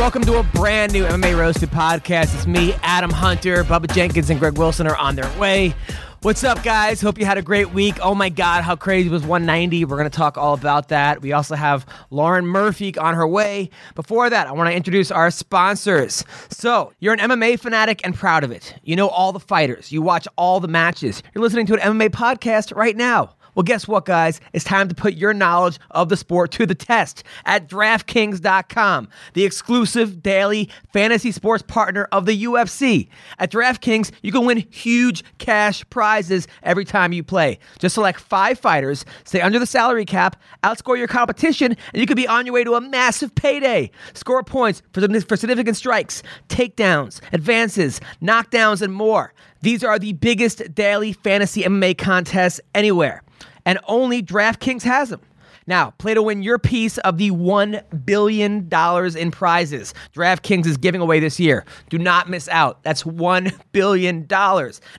Welcome to a brand new MMA Roasted podcast. It's me, Adam Hunter, Bubba Jenkins, and Greg Wilson are on their way. What's up, guys? Hope you had a great week. Oh my God, how crazy was 190? We're going to talk all about that. We also have Lauren Murphy on her way. Before that, I want to introduce our sponsors. So, you're an MMA fanatic and proud of it. You know all the fighters, you watch all the matches. You're listening to an MMA podcast right now. Well, guess what, guys? It's time to put your knowledge of the sport to the test at DraftKings.com, the exclusive daily fantasy sports partner of the UFC. At DraftKings, you can win huge cash prizes every time you play. Just select five fighters, stay under the salary cap, outscore your competition, and you could be on your way to a massive payday. Score points for, for significant strikes, takedowns, advances, knockdowns, and more. These are the biggest daily fantasy MMA contests anywhere and only DraftKings has them. Now, play to win your piece of the $1 billion in prizes DraftKings is giving away this year. Do not miss out. That's $1 billion.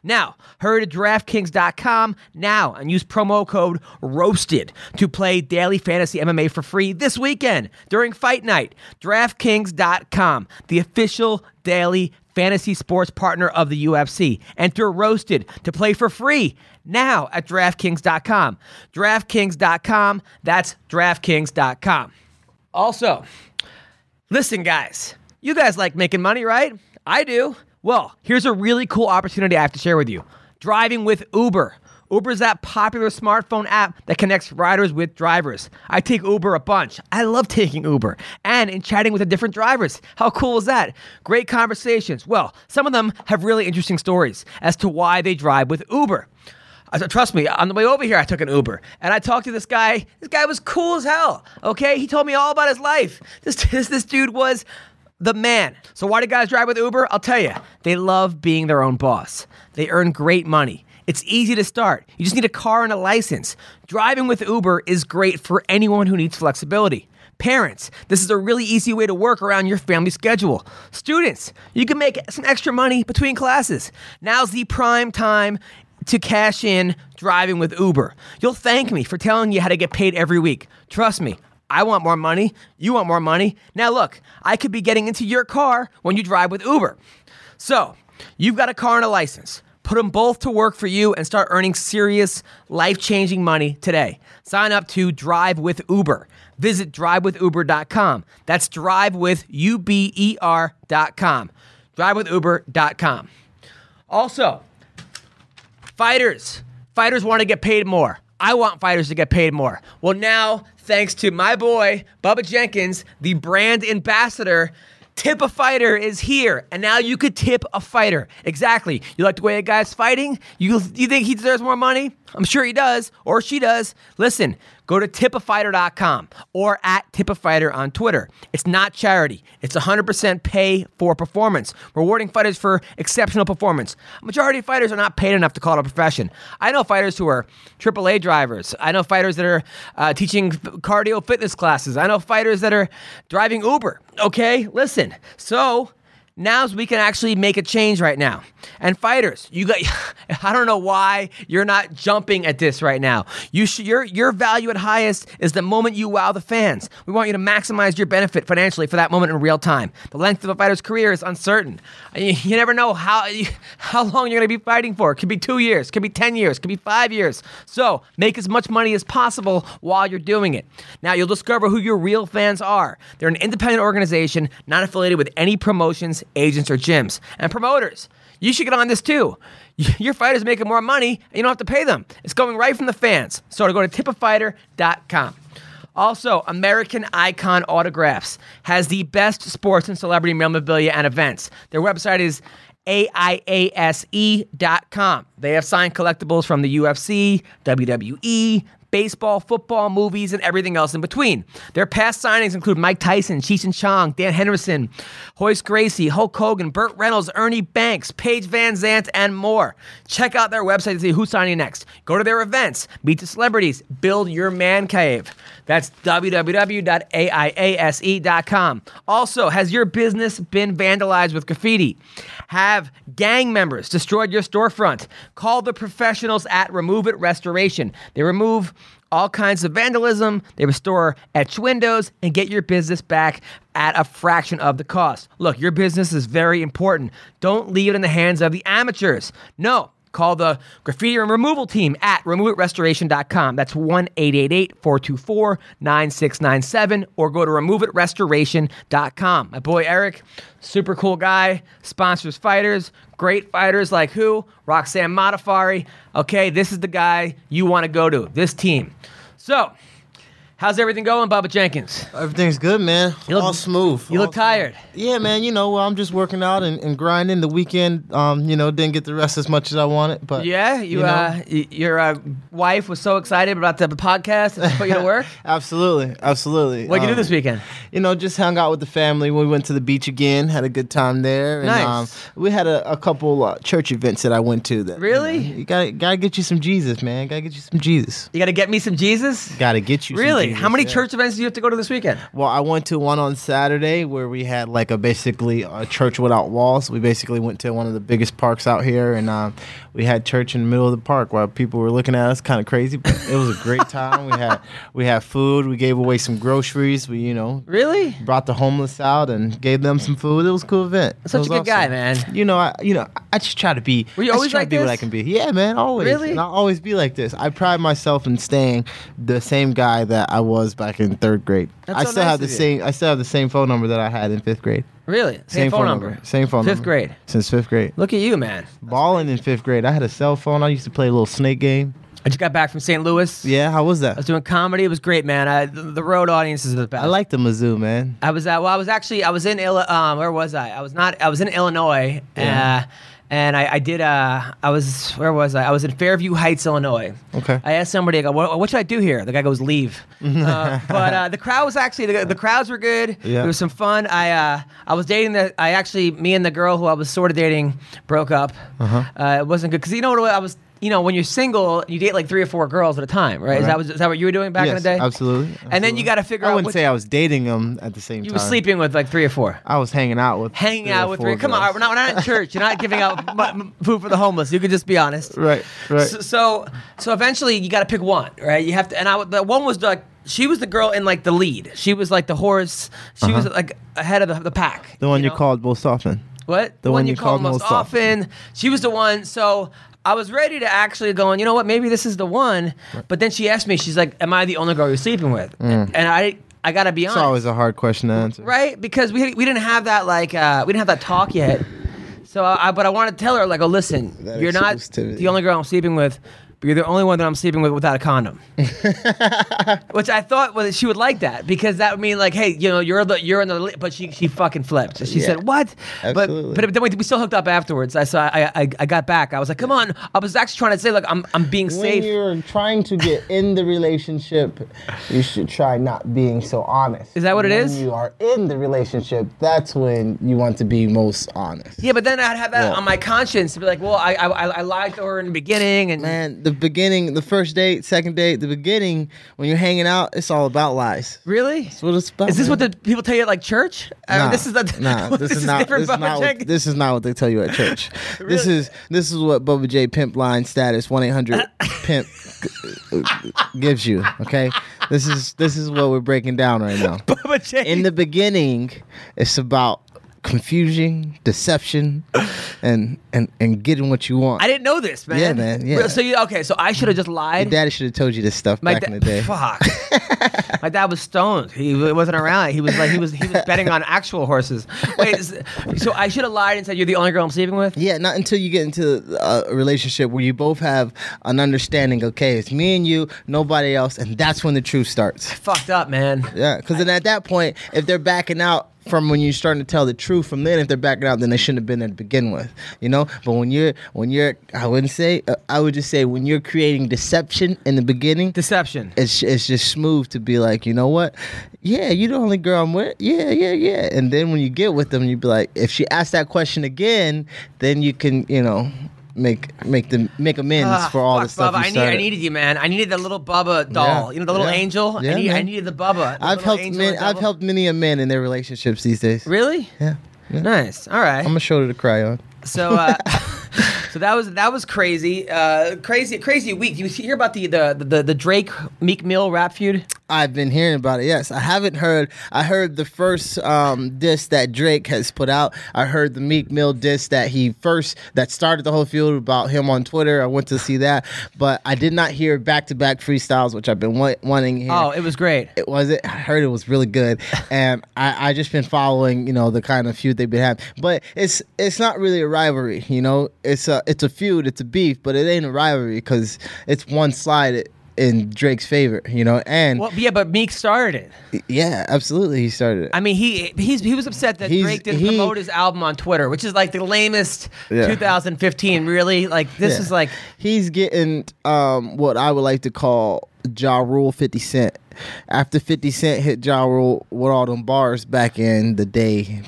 Now, hurry to DraftKings.com now and use promo code ROASTED to play daily fantasy MMA for free this weekend during Fight Night. DraftKings.com, the official daily fantasy sports partner of the UFC. Enter Roasted to play for free now at DraftKings.com. DraftKings.com, that's DraftKings.com. Also, listen, guys, you guys like making money, right? I do. Well, here's a really cool opportunity I have to share with you driving with Uber. Uber is that popular smartphone app that connects riders with drivers. I take Uber a bunch. I love taking Uber and in chatting with the different drivers. How cool is that? Great conversations. Well, some of them have really interesting stories as to why they drive with Uber. Trust me, on the way over here, I took an Uber and I talked to this guy. This guy was cool as hell. Okay. He told me all about his life. This, this, this dude was the man. So, why do guys drive with Uber? I'll tell you, they love being their own boss. They earn great money. It's easy to start. You just need a car and a license. Driving with Uber is great for anyone who needs flexibility. Parents, this is a really easy way to work around your family schedule. Students, you can make some extra money between classes. Now's the prime time to cash in driving with Uber. You'll thank me for telling you how to get paid every week. Trust me, I want more money. You want more money. Now, look, I could be getting into your car when you drive with Uber. So, you've got a car and a license. Put them both to work for you and start earning serious, life changing money today. Sign up to Drive with Uber. Visit drivewithuber.com. That's drivewithuber.com. Drivewithuber.com. Also, fighters. Fighters want to get paid more. I want fighters to get paid more. Well, now, thanks to my boy, Bubba Jenkins, the brand ambassador, Tip a Fighter is here, and now you could tip a fighter. Exactly. You like the way a guy's fighting? You, you think he deserves more money? I'm sure he does, or she does. Listen, go to tipafighter.com or at tipafighter on Twitter. It's not charity. It's 100% pay for performance, rewarding fighters for exceptional performance. Majority of fighters are not paid enough to call it a profession. I know fighters who are AAA drivers. I know fighters that are uh, teaching cardio fitness classes. I know fighters that are driving Uber. Okay, listen. So now's we can actually make a change right now. And fighters, you got I don't know why you're not jumping at this right now. You sh- your your value at highest is the moment you wow the fans. We want you to maximize your benefit financially for that moment in real time. The length of a fighter's career is uncertain. You, you never know how how long you're going to be fighting for. It could be 2 years, could be 10 years, could be 5 years. So, make as much money as possible while you're doing it. Now, you'll discover who your real fans are. They're an independent organization not affiliated with any promotions, agents or gyms. And promoters you should get on this too. Your fighter's making more money and you don't have to pay them. It's going right from the fans. So to go to tipafighter.com. Also, American Icon Autographs has the best sports and celebrity memorabilia and events. Their website is AIASE.com. They have signed collectibles from the UFC, WWE, baseball, football, movies, and everything else in between. Their past signings include Mike Tyson, Cheech and Chong, Dan Henderson, Royce Gracie, Hulk Hogan, Burt Reynolds, Ernie Banks, Paige VanZant, and more. Check out their website to see who's signing next. Go to their events, meet the celebrities, build your man cave. That's www.aiase.com. Also, has your business been vandalized with graffiti? Have gang members destroyed your storefront? Call the professionals at Remove It Restoration. They remove all kinds of vandalism, they restore etched windows, and get your business back at a fraction of the cost. Look, your business is very important. Don't leave it in the hands of the amateurs. No, Call the graffiti and removal team at removeitrestoration.com. That's 1 424 9697 or go to removeitrestoration.com. My boy Eric, super cool guy, sponsors fighters, great fighters like who? Roxanne Modafferi. Okay, this is the guy you want to go to, this team. So, How's everything going, Bubba Jenkins? Everything's good, man. You look- All smooth. you look All tired. smooth. Yeah, man. You know, I'm just working out and, and grinding. The weekend, um, you know, didn't get the rest as much as I wanted, but Yeah, you, know. uh, your uh, wife was so excited about the podcast and put you to work. absolutely, absolutely. What'd you do Um, this weekend? You know, just hung out with the family. We went to the beach again. Had a good time there. And, Nice. Um, we had a, a couple uh, church events that I went to. That you Really? know, you, gotta gotta get you some Jesus, man. Gotta get you some Jesus. You got to get me some Jesus. Gotta get you. some Really? How many yeah. church events do you have to go to this weekend? Well, I went to one on Saturday where we had like a basically a church without walls. We basically went to one of the biggest parks out here, and um, we had church in the middle of the park while people were looking at us, kind of crazy. But it was a great time. we had we had food. We gave away some groceries. We you know Really? brought the homeless out and gave them some food. It was a cool event. Such a good guy, man. You know, I you know I just try to be. Were you I always try like to be what? I can be? Yeah, man. Always. Really? And I'll always be like this. I pride myself in staying the same guy that I was back in third grade. That's I so still nice have the same. I still have the same phone number that I had in fifth grade. Really? Same, phone, number. Same phone Fifth number. grade. Since fifth grade. Look at you, man. Balling in fifth grade. I had a cell phone. I used to play a little snake game. I just got back from St. Louis. Yeah, how was that? I was doing comedy. It was great, man. I, the, the road audiences are the best. I like the Mizzou, man. I was at. Well, I was actually. I was in. Illi- Um, where was I? I was not. I was in Illinois. Yeah. Uh, and I, I did. Uh, I was. Where was I? I was in Fairview Heights, Illinois. Okay. I asked somebody. I go, what, what should I do here? The guy goes, leave. uh, but uh, the crowd was actually. The, the crowds were good. Yeah. There was some fun. I. Uh, I was dating the. I actually. Me and the girl who I was sort of dating broke up. Uh-huh. Uh, it wasn't good because you know what I was. You know, when you're single, you date like three or four girls at a time, right? Is that was is that what you were doing back in the yes, day? absolutely. And then you got to figure I out. I wouldn't say I was dating them at the same you time. You were sleeping with like three or four. I was hanging out with Hanging out with three. Come on, we're not, we're not in church. You're not giving out m- food for the homeless. You could just be honest. Right, right. So, so, so eventually you got to pick one, right? You have to, and I, the one was like, she was the girl in like the lead. She was like the horse. She was like ahead of the, the pack. Uh-huh. the one you, know? called most often. What? The one you called most often. She was the one. So I was ready to actually go, and you know what? Maybe this is the one. But then she asked me, she's like, "Am I the only girl you're sleeping with?" And I, I gotta be honest. It's always a hard question to answer. right? Because we we didn't have that like uh, we didn't have that talk yet. So I, but I wanted to tell her like, "Oh, listen, That you're not the only girl I'm sleeping with." But you're the only one that I'm sleeping with without a condom, which I thought was she would like that because that would mean like, hey, you know, you're the you're in the, li- but she she fucking flipped. She Yeah. said what? Absolutely. But but then we, we still hooked up afterwards. I saw I, I I got back. I was like, come on. I was actually trying to say like I'm I'm being when safe. you're trying to get in the relationship, you should try not being so honest. Is that what it is? when you are in the relationship, that's when you want to be most honest. Yeah, but then I'd have that Yeah. on my conscience to be like, well, I, I I I lied to her in the beginning, and Man, the beginning, the first date, second date, the beginning, when you're hanging out, it's all about lies. really. That's what it's about. Is this what the people tell you at like church? I mean, this is the nah. This, is not. This is not, what, this is not what they tell you at church. This is this is what Bubba J Pimp line status one eight hundred Pimp gives you. Okay, this is this is what we're breaking down right now. Bubba J. In the beginning, it's about confusion, deception, and and and getting what you want. I didn't know this, man. Yeah, man, yeah. So you okay? So I should have just lied. Your daddy should have told you this stuff My back da- in the day. Fuck. My dad was stoned. He wasn't around. He was like he was he was betting on actual horses. Wait, so I should have lied and said you're the only girl I'm sleeping with. Yeah, not until you get into a relationship where you both have an understanding. Okay, it's me and you, nobody else, and that's when the truth starts. Fucked up, man. Yeah, because then at that point, if they're backing out, from when you're starting to tell the truth from then if they're backing out then they shouldn't have been there to begin with you know but when you're when you're i wouldn't say uh, i would just say when you're creating deception in the beginning Deception. it's it's just smooth to be like, you know what? Yeah, you're the only girl I'm with. Yeah, yeah, yeah. And then when you get with them, you'd be like, if she asks that question again, then you can, you know, make make them make amends Ah, for all fuck, the stuff Bubba, I, need. I needed you, man. I needed the little Bubba doll. Yeah, You know, the little yeah. angel. Yeah, I, need, I needed the Bubba. the I've helped and I've helped many a man in their relationships these days. Really? Yeah. yeah. Nice. All right. I'm a shoulder to cry on. So, uh, so that was that was crazy, uh, crazy, crazy week. You hear about the the the, the Drake Meek Mill rap feud? I've been hearing about it. Yes, I haven't heard. I heard the first um, diss that Drake has put out. I heard the Meek Mill disc that he first that started the whole field about him on Twitter. I went to see that, but I did not hear back to back freestyles, which I've been wa- wanting. hear. Oh, it was great. It was it. I heard it was really good, and I I just been following you know the kind of feud they've been having. But it's it's not really a rivalry, you know. It's a it's a feud, it's a beef, but it ain't a rivalry because it's one sided in Drake's favor, you know. And Well, yeah, but Meek started yeah, absolutely, he started it. I mean, he he's he was upset that He's- Drake didn't he- promote his album on Twitter, which is like the lamest Yeah. 2015. Really, like this Yeah. is like he's getting um, what I would like to call Ja Rule 50 Cent. After 50 Cent hit Ja Rule with all them bars back in the day,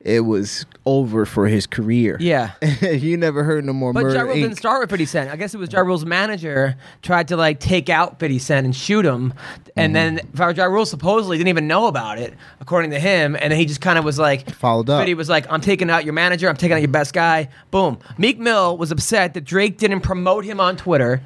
it was over for his career. yeah. you never heard no more But Murder Ja Rule Inc. didn't start with 50 Cent. I guess it was Ja Rule's manager tried to like take out 50 Cent and shoot him, and then Mm-hmm. Ja Rule supposedly didn't even know about it, according to him. And then he just kind of was like, Followed up. 50 was like, "I'm taking out your manager. I'm taking out your best guy." Boom. Meek Mill was upset that Drake didn't promote him on Twitter.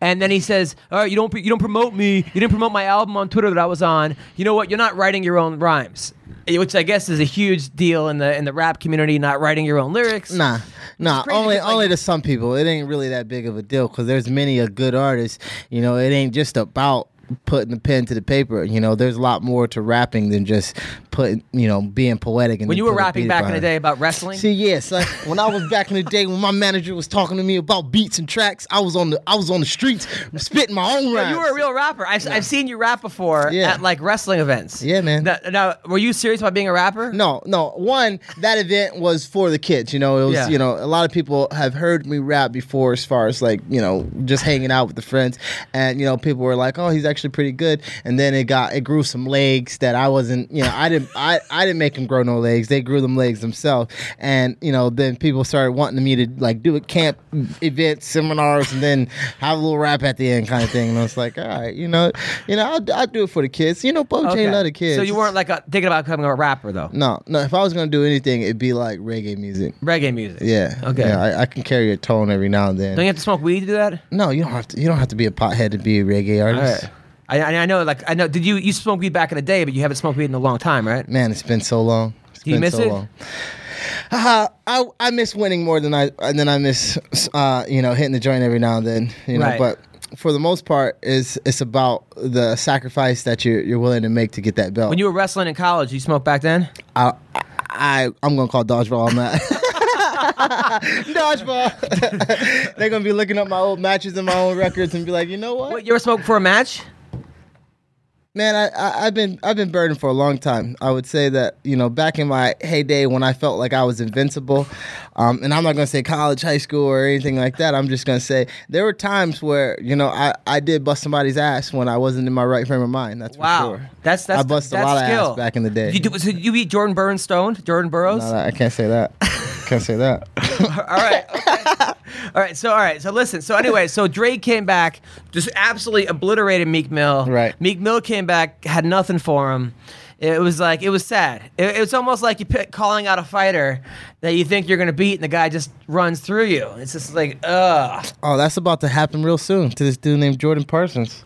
And then he says, "All right, you don't you don't promote me. You didn't promote my album on Twitter that I was on. You know what? You're not writing your own rhymes." Which I guess is a huge deal in the in the rap community, not writing your own lyrics. Nah, nah. Only, like- only to some people. It ain't really that big of a deal because there's many a good artist. You know, it ain't just about putting the pen to the paper. You know, there's a lot more to rapping than just putting, you know, being poetic. And When you were rapping back in the day about wrestling, See, yes, like, when I was back in the day when my manager was talking to me about beats and tracks, I was on the I was on the streets spitting my own Yeah, you were a real rapper. I've, I've seen you rap before Yeah. at like wrestling events. Yeah, man. Now, now, were you serious about being a rapper? No, no. One, that event was for the kids. You know, it was. Yeah. You know, a lot of people have heard me rap before, as far as like you know, just hanging out with the friends, and you know, people were like, "Oh, he's actually pretty good." And then it got it grew some legs that I wasn't. You know, I didn't. I I didn't make them grow no legs. They grew them legs themselves. And you know, then people started wanting me to like do a camp events, seminars, and then have a little rap at the end, kind of thing. And I was like, all right, you know, you know, I'll, I'll do it for the kids. You know, Bo Okay. J love the kids. So you weren't like a, thinking about becoming a rapper though. No, no. If I was gonna do anything, it'd be like reggae music. Reggae music. Yeah. Okay. Yeah, I, I can carry a tone every now and then. Don't you have to smoke weed to do that? no, you don't have to. You don't have to be a pothead to be a reggae All artist. I, I know, like I know. Did you you smoked weed back in the day, but you haven't smoked weed in a long time, right? Man, it's been so long. It's Do you been miss so it? long. Uh, I I miss winning more than I than I miss uh, you know hitting the joint every now and then. You know, Right. but for the most part, is it's about the sacrifice that you're you're willing to make to get that belt. When you were wrestling in college, you smoked back then. I, I I'm gonna call dodgeball on that. dodgeball. They're gonna be looking up my old matches and my old records and be like, you know what? What, you ever smoked for a match? Man, I, I I've been I've been burning for a long time. I would say that you know back in my heyday when I felt like I was invincible, um, and I'm not gonna say college, high school, or anything like that. I'm just gonna say there were times where you know I, I did bust somebody's ass when I wasn't in my right frame of mind. That's Wow, for sure. that's that's I bust that's a lot skill. of ass back in the day. You do, so you beat Jordan Burns Stone, Jordan Burroughs. No, no, I can't say that. can't say that. all right. Okay. all right. So all right. So listen. So anyway. So Drake came back, just absolutely obliterated Meek Mill. Right. Meek Mill came back, had nothing for him. It was like it was sad. It, it's almost like you pick, calling out a fighter that you think you're gonna beat, and the guy just runs through you. It's just like, ugh. Oh, that's about to happen real soon to this dude named Jordan Parsons.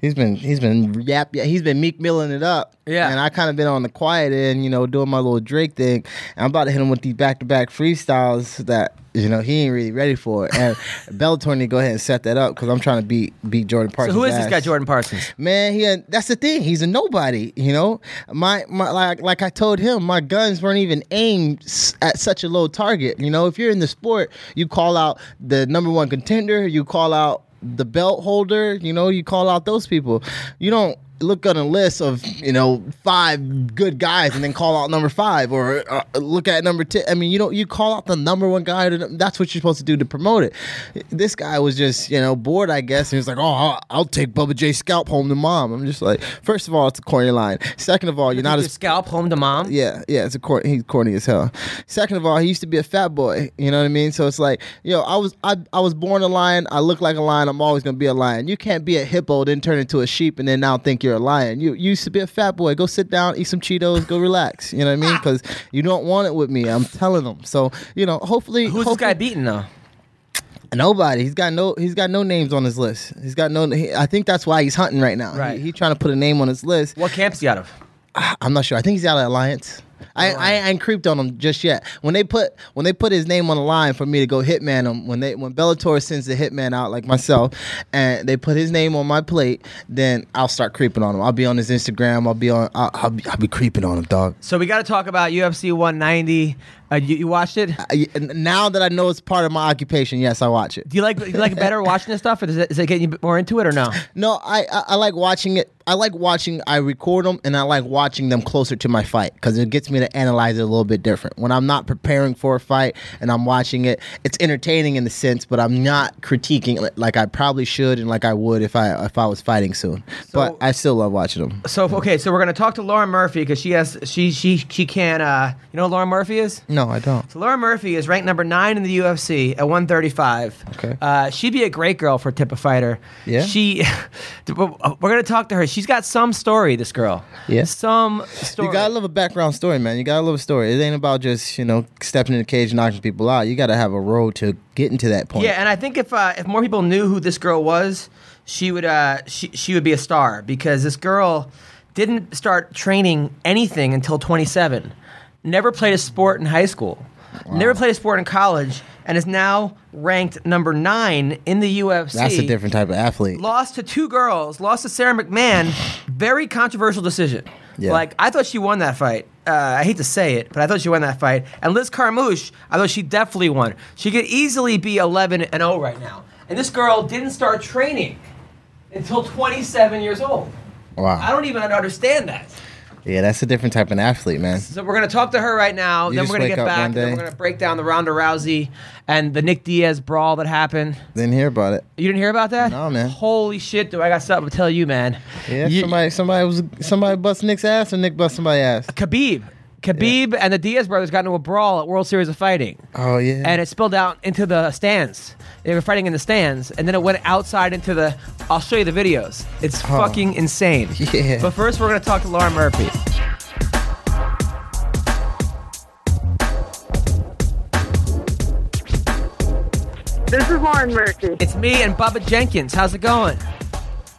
He's been he's been yap yeah, he's been meek milling it up. Yeah. And I kind of been on the quiet end, you know, doing my little Drake thing. And I'm about to hit him with these back to back freestyles that you know he ain't really ready for. And Bellator need to go ahead and set that up because I'm trying to beat beat Jordan Parsons. So who is this guy, Jordan Parsons? Man, he that's the thing. He's a nobody. You know, my my like like I told him, my guns weren't even aimed at such a low target. You know, if you're in the sport, you call out the number one contender. You call out the belt holder. You know, you call out those people. You don't. Look on a list of you know five good guys and then call out number five or uh, look at number ten. I mean, you don't you call out the number one guy. That's what you're supposed to do to promote it. This guy was just you know bored, I guess, and he was like, "Oh, I'll, I'll take Bubba J scalp home to mom." I'm just like, first of all, it's a corny line. Second of all, you're not a scalp home to mom. yeah, yeah, it's a cor- he's corny as hell. Second of all, he used to be a fat boy. You know what I mean? So it's like, yo, I was I, I was born a lion. I look like a lion. I'm always gonna be a lion. You can't be a hippo then turn into a sheep and then now think you're a lion. You, you used to be a fat boy. Go sit down, eat some Cheetos, go relax. You know what I mean? Because you don't want it with me. I'm telling them. So you know, hopefully, Who's this guy beating though? Nobody. He's got no. He's got no names on his list. He's got no. He, I think that's why he's hunting right now. Right. He, he trying to put a name on his list. What camp's he out of? I'm not sure. I think he's out of Alliance. I, I, I ain't creeped on him just yet. When they put when they put his name on the line for me to go hitman him, when they when Bellator sends the hitman out like myself, and they put his name on my plate, then I'll start creeping on him. I'll be on his Instagram. I'll be on. I'll, I'll, be, I'll be creeping on him, dog. So we got to talk about UFC 190. Uh, you, you watched it? I, now that I know it's part of my occupation, yes, I watch it. Do you like do you like better watching this stuff, or does it, is it getting you more into it, or no? No, I, I I like watching it. I like watching. I record them, and I like watching them closer to my fight because it gets me to analyze it a little bit different. When I'm not preparing for a fight and I'm watching it, it's entertaining in the sense, but I'm not critiquing it like I probably should and like I would if I if I was fighting soon. but I still love watching them. So okay, so we're gonna talk to Lauren Murphy because she has she she she can. Uh, you know who Lauren Murphy is? No, I don't. So Lauren Murphy is ranked number nine in the UFC at 135. Okay. Uh, she'd be a great girl for a type of fighter. Yeah? She, we're gonna talk to her. She's got some story. This girl. Yeah? Some story. You gotta love a background story, man. You gotta love a story. It ain't about just you know stepping in the cage and knocking people out. You gotta have a road to getting to that point. Yeah, and I think if uh, if more people knew who this girl was, she would uh, she she would be a star because this girl didn't start training anything until 27. Never played a sport in high school. Never played a sport in college, and is now ranked number nine in the UFC. That's a different type of athlete. Lost to two girls. Lost to Sara McMann. Very controversial decision. Yeah. Like I thought she won that fight. Uh, I hate to say it, but I thought she won that fight. And Liz Carmouche, I thought she definitely won. She could easily be 11 and 0 right now. And this girl didn't start training until 27 years old. Wow. I don't even understand that. Yeah, that's a different type of athlete, man. So we're gonna talk to her right now. You then we're gonna get back. And then we're gonna break down the Ronda Rousey and the Nick Diaz brawl that happened. Didn't hear about it. You didn't hear about that? No, man. Holy shit! Do I got something to tell you, man? Yeah, You- somebody somebody was somebody bust Nick's ass or Nick bust somebody's ass. Khabib. Khabib and the Diaz brothers got into a brawl at World Series of Fighting. Oh yeah. And it spilled out into the stands. They were fighting in the stands, and then it went outside into the. I'll show you the videos. It's fucking insane. Yeah. But first, we're gonna talk to Lauren Murphy. This is Lauren Murphy. It's me and Bubba Jenkins. How's it going?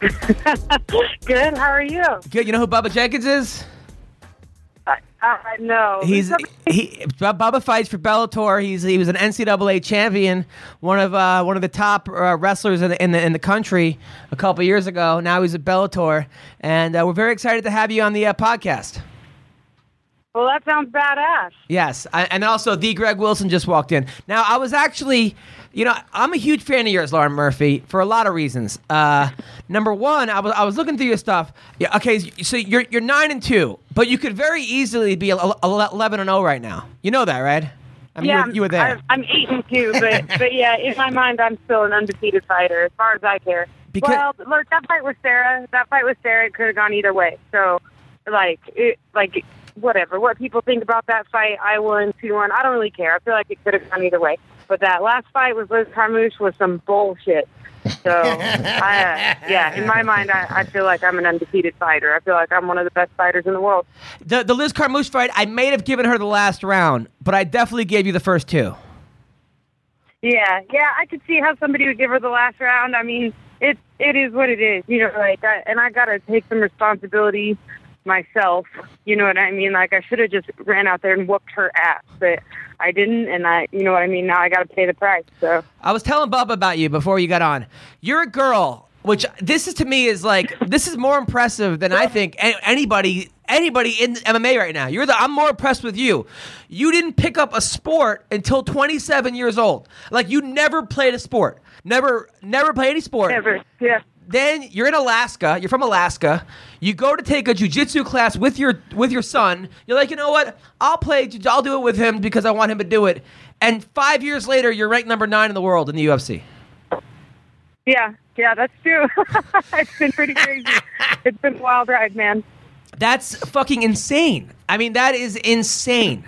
Good. How are you? Good. You know who Bubba Jenkins is? I, I know. He's he. Bu- Bubba fights for Bellator. He's he was an NCAA champion, one of uh, one of the top uh, wrestlers in the, in the in the country a couple years ago. Now he's at Bellator, and uh, we're very excited to have you on the uh, podcast. Well, that sounds badass. Yes, I, and also the Greg Wilson just walked in. Now I was actually, you know, I'm a huge fan of yours, Lauren Murphy, for a lot of reasons. Uh, number one, I was I was looking through your stuff. Yeah, okay, so you're you're nine and two, but you could very easily be el- el- eleven and zero right now. You know that, right? I mean, yeah, you, were, you were there. I, I'm eight and two, but but yeah, in my mind, I'm still an undefeated fighter as far as I care. Because- well, look, that fight with Sarah, that fight with Sarah, it could have gone either way. So, like, it, like whatever. What people think about that fight, I won two one. I don't really care. I feel like it could have gone either way. But that last fight with Liz Carmouche was some bullshit. So, I, uh, yeah, in my mind, I, I feel like I'm an undefeated fighter. I feel like I'm one of the best fighters in the world. the the Liz Carmouche fight, I may have given her the last round, but I definitely gave you the first two. Yeah, yeah, I could see how somebody would give her the last round. I mean, it it is what it is, you know. Like, I, and I got to take some responsibility myself. You know what I mean? Like, I should have just ran out there and whooped her ass, but I didn't, and I, you know what I mean. Now I got to pay the price. So, I was telling Bubba about you before you got on. You're a girl, which this is to me is like this is more impressive than I think anybody anybody in MMA right now. You're the I'm more impressed with you. You didn't pick up a sport until 27 years old. Like you never played a sport. Never never played any sport. never, yeah. Then you're in Alaska. You're from Alaska. You go to take a jujitsu class with your with your son. You're like, you know what? I'll play. I'll do it with him because I want him to do it. And five years later, you're ranked number nine in the world in the UFC. Yeah, yeah, that's true. it's been pretty crazy. it's been a wild ride, man. That's fucking insane. I mean, that is insane.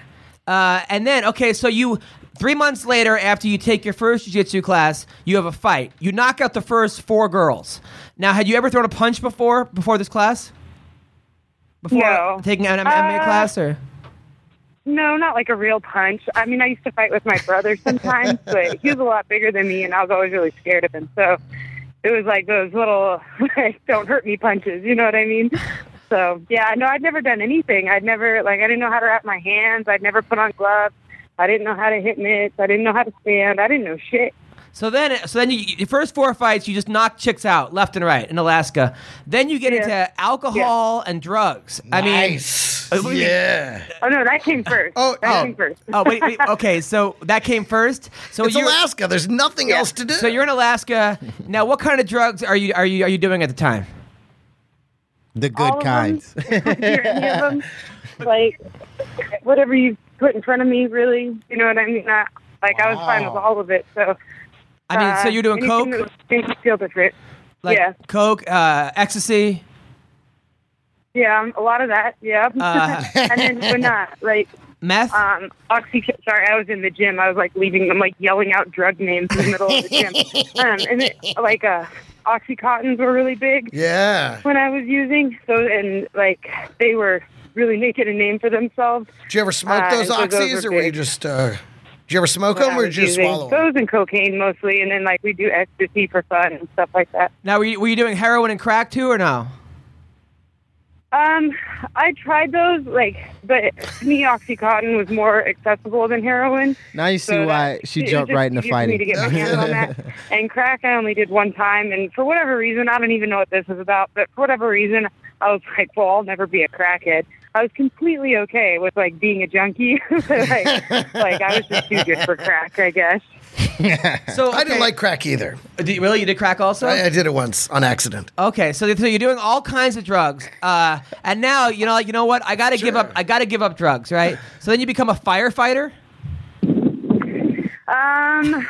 Uh, and then, okay, so you three months later, after you take your first jiu-jitsu class, you have a fight. You knock out the first four girls. Now, had you ever thrown a punch before before this class? Before No. taking an MMA Uh, class, or No, not like a real punch. I mean, I used to fight with my brother sometimes, but he was a lot bigger than me, and I was always really scared of him. So it was like those little like, "don't hurt me" punches. You know what I mean? So yeah, no, I'd never done anything. I'd never like I didn't know how to wrap my hands. I'd never put on gloves. I didn't know how to hit mitts. I didn't know how to stand. I didn't know shit. so then so then you, your first four fights, you just knock chicks out left and right in Alaska. Then you get Yeah. into alcohol and drugs. I mean, nice. Uh, we- yeah. Oh no, that came first. Oh, that oh. came first. oh wait, wait, okay, so that came first. So It's you're Alaska. There's nothing else to do. So you're in Alaska now. What kind of drugs are you are you are you doing at the time? The good All of them. kinds. Any of them? Like whatever you put in front of me, really. You know what I mean? I, like I was fine with all of it. So I mean, so uh, you're doing coke, that Makes me feel different. like yeah. coke, uh, ecstasy. Yeah, um, a lot of that. Yeah. Uh, and then when not, like Meth. um, oxy. Sorry, I was in the gym. I was like leaving them, like yelling out drug names in the middle of the gym. Um, and it, like uh, oxycontins were really big yeah. when I was using. So and like they were really making a name for themselves. Did you ever smoke Uh, those and so those oxys, were or were you just? Uh, did you ever smoke when them, or was did you just using swallow them? those and cocaine mostly, and then like we do ecstasy for fun and stuff like that. now, were you, were you doing heroin and crack too, or no? Um, I tried those, like, but to me, OxyContin was more accessible than heroin. Now you see So why that- she jumped right into easier for me fighting. to get my hands on that. And crack, I only did one time, and for whatever reason, I don't even know what this is about. But for whatever reason, I was like, well, I'll never be a crackhead. I was completely okay with like being a junkie. like, like I was just too good for crack, I guess. So I didn't like crack either. Did- really, you did crack also? I, I did it once on accident. Okay, so, so you're doing all kinds of drugs, uh, and now you know, like, you know what? I got to give up. I got to give up drugs, right? So then you become a firefighter. Um,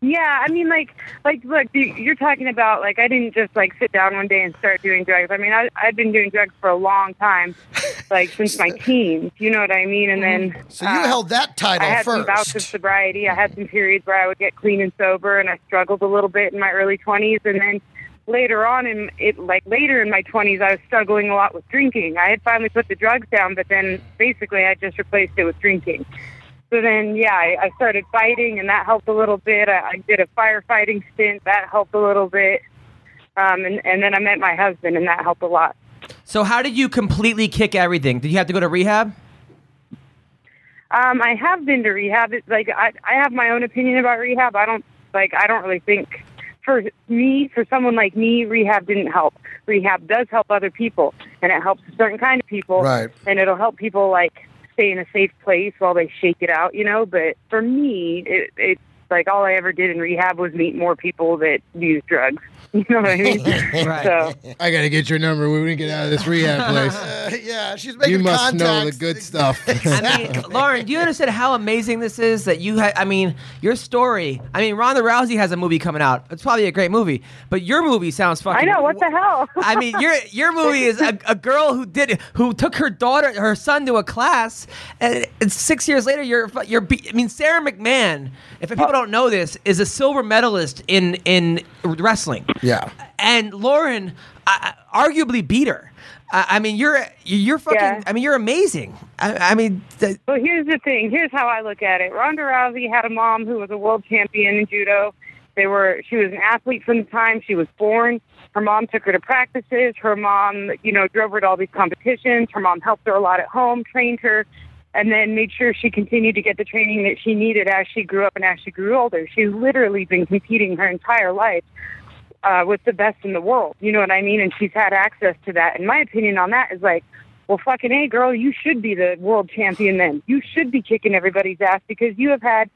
yeah, I mean, like, like, look, you- you're talking about like I didn't just like sit down one day and start doing drugs. I mean, I I'd been doing drugs for a long time, like since my teens. You know what I mean? And then So you uh, held that title. I had some bouts of sobriety. I had some periods where I would get clean and sober, and I struggled a little bit in my early 20s. And then later on, in it like later in my 20s, I was struggling a lot with drinking. I had finally put the drugs down, but then basically I just replaced it with drinking. So then, yeah, I, I started fighting, and that helped a little bit. I, I did a firefighting stint, that helped a little bit. Um, and, and then I met my husband, and that helped a lot. So how did you completely kick everything? Did you have to go to rehab? Um, I have been to rehab. It's like I, I have my own opinion about rehab. I don't like. I don't really think for me, for someone like me, rehab didn't help. Rehab does help other people, and it helps a certain kind of people. Right. And it'll help people like stay in a safe place while they shake it out. You know. But for me, it, it's like all I ever did in rehab was meet more people that use drugs. You know what I mean? Right. So I gotta get your number We when we get out of this rehab place. Uh, yeah, she's making you must know the good stuff. I mean, Lauren, do you understand how amazing this is? That you had, I mean, your story. I mean, Ronda Rousey has a movie coming out. It's probably a great movie, but your movie sounds fucking. I know what the hell. I mean, your your movie is a, a girl who did who took her daughter, her son to a class, and it's six years later. You're you're. be- I mean, Sara McMann. If people don't know this, is a silver medalist in in wrestling. Yeah. and Lauren uh, arguably beat her. I I mean, you're you're fucking. Yeah. I mean, you're amazing. I, I mean, th- Well, here's the thing. Here's how I look at it. Ronda Rousey had a mom who was a world champion in judo. They were. She was an athlete from the time she was born. Her mom took her to practices. Her mom, you know, drove her to all these competitions. Her mom helped her a lot at home, trained her, and then made sure she continued to get the training that she needed as she grew up and as she grew older. She's literally been competing her entire life uh, with the best in the world. You know what I mean? And she's had access to that. And my opinion on that is like, well, fucking A, girl, you should be the world champion then. You should be kicking everybody's ass because you have had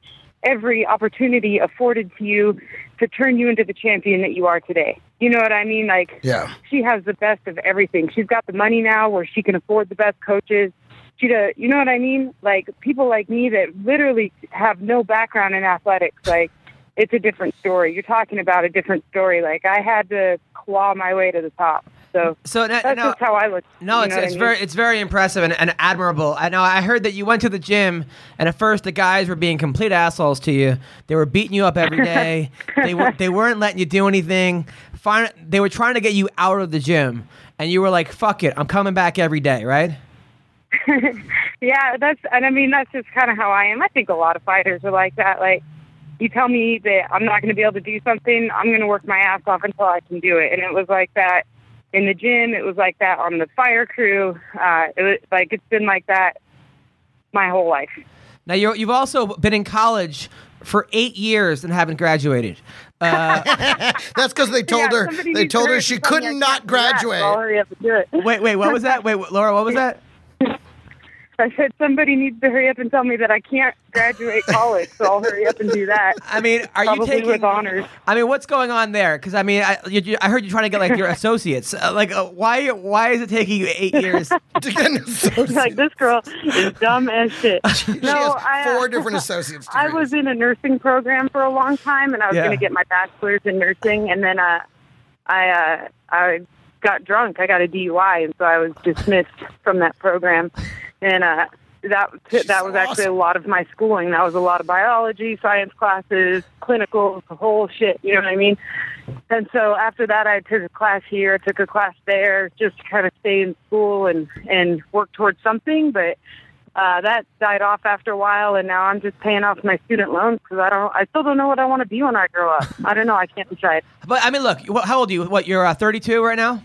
every opportunity afforded to you to turn you into the champion that you are today. You know what I mean? Like, Yeah. she has the best of everything. She's got the money now where she can afford the best coaches. She does, you know what I mean? Like people like me that literally have no background in athletics, like it's a different story. You're talking about a different story. Like I had to claw my way to the top. So So that's no, just how I look. No, you it's, know what it's I mean? very it's very impressive and, and admirable. I know I heard that you went to the gym and at first the guys were being complete assholes to you. They were beating you up every day. they were they weren't letting you do anything. Fin- they were trying to get you out of the gym, and you were like, "Fuck it, I'm coming back every day." Right? Yeah, that's and I mean that's just kind of how I am. I think a lot of fighters are like that. Like you tell me that I'm not going to be able to do something, I'm going to work my ass off until I can do it. And it was like that in the gym. It was like that on the fire crew. Uh, it was like it's been like that my whole life. Now you you've also been in college for eight years and haven't graduated. Uh, That's because they told Yeah, her they told her she up and tell me could I not can't do that, so graduate. I'll hurry up and do it. wait, wait, what was that? Wait, Lauren, what was that? I said somebody needs to hurry up and tell me that I can't graduate college, so I'll hurry up and do that. I mean, are you Probably taking with honors. I mean, what's going on there? Because I mean, I, you, you- I heard you trying to get like your associates. Uh, like, uh, why why is it taking you eight years? To get an associate. like this girl is dumb as shit. she no, has I, uh, four different associates. I was in a nursing program for a long time, and I was Yeah. going to get my bachelor's in nursing, and then uh, I uh, I got drunk. I got a DUI, and so I was dismissed from that program, and uh, that that was actually a lot of my schooling. That was a lot of biology, science classes, clinicals, the whole shit. You know what I mean? And so after that, I took a class here, I took a class there, just to kind of stay in school and and work towards something, but uh, that died off after a while, and now I'm just paying off my student loans because I don't, I still don't know what I want to be when I grow up. I don't know. I can't decide. But I mean, look, how old are you? What you're uh, 32 right now?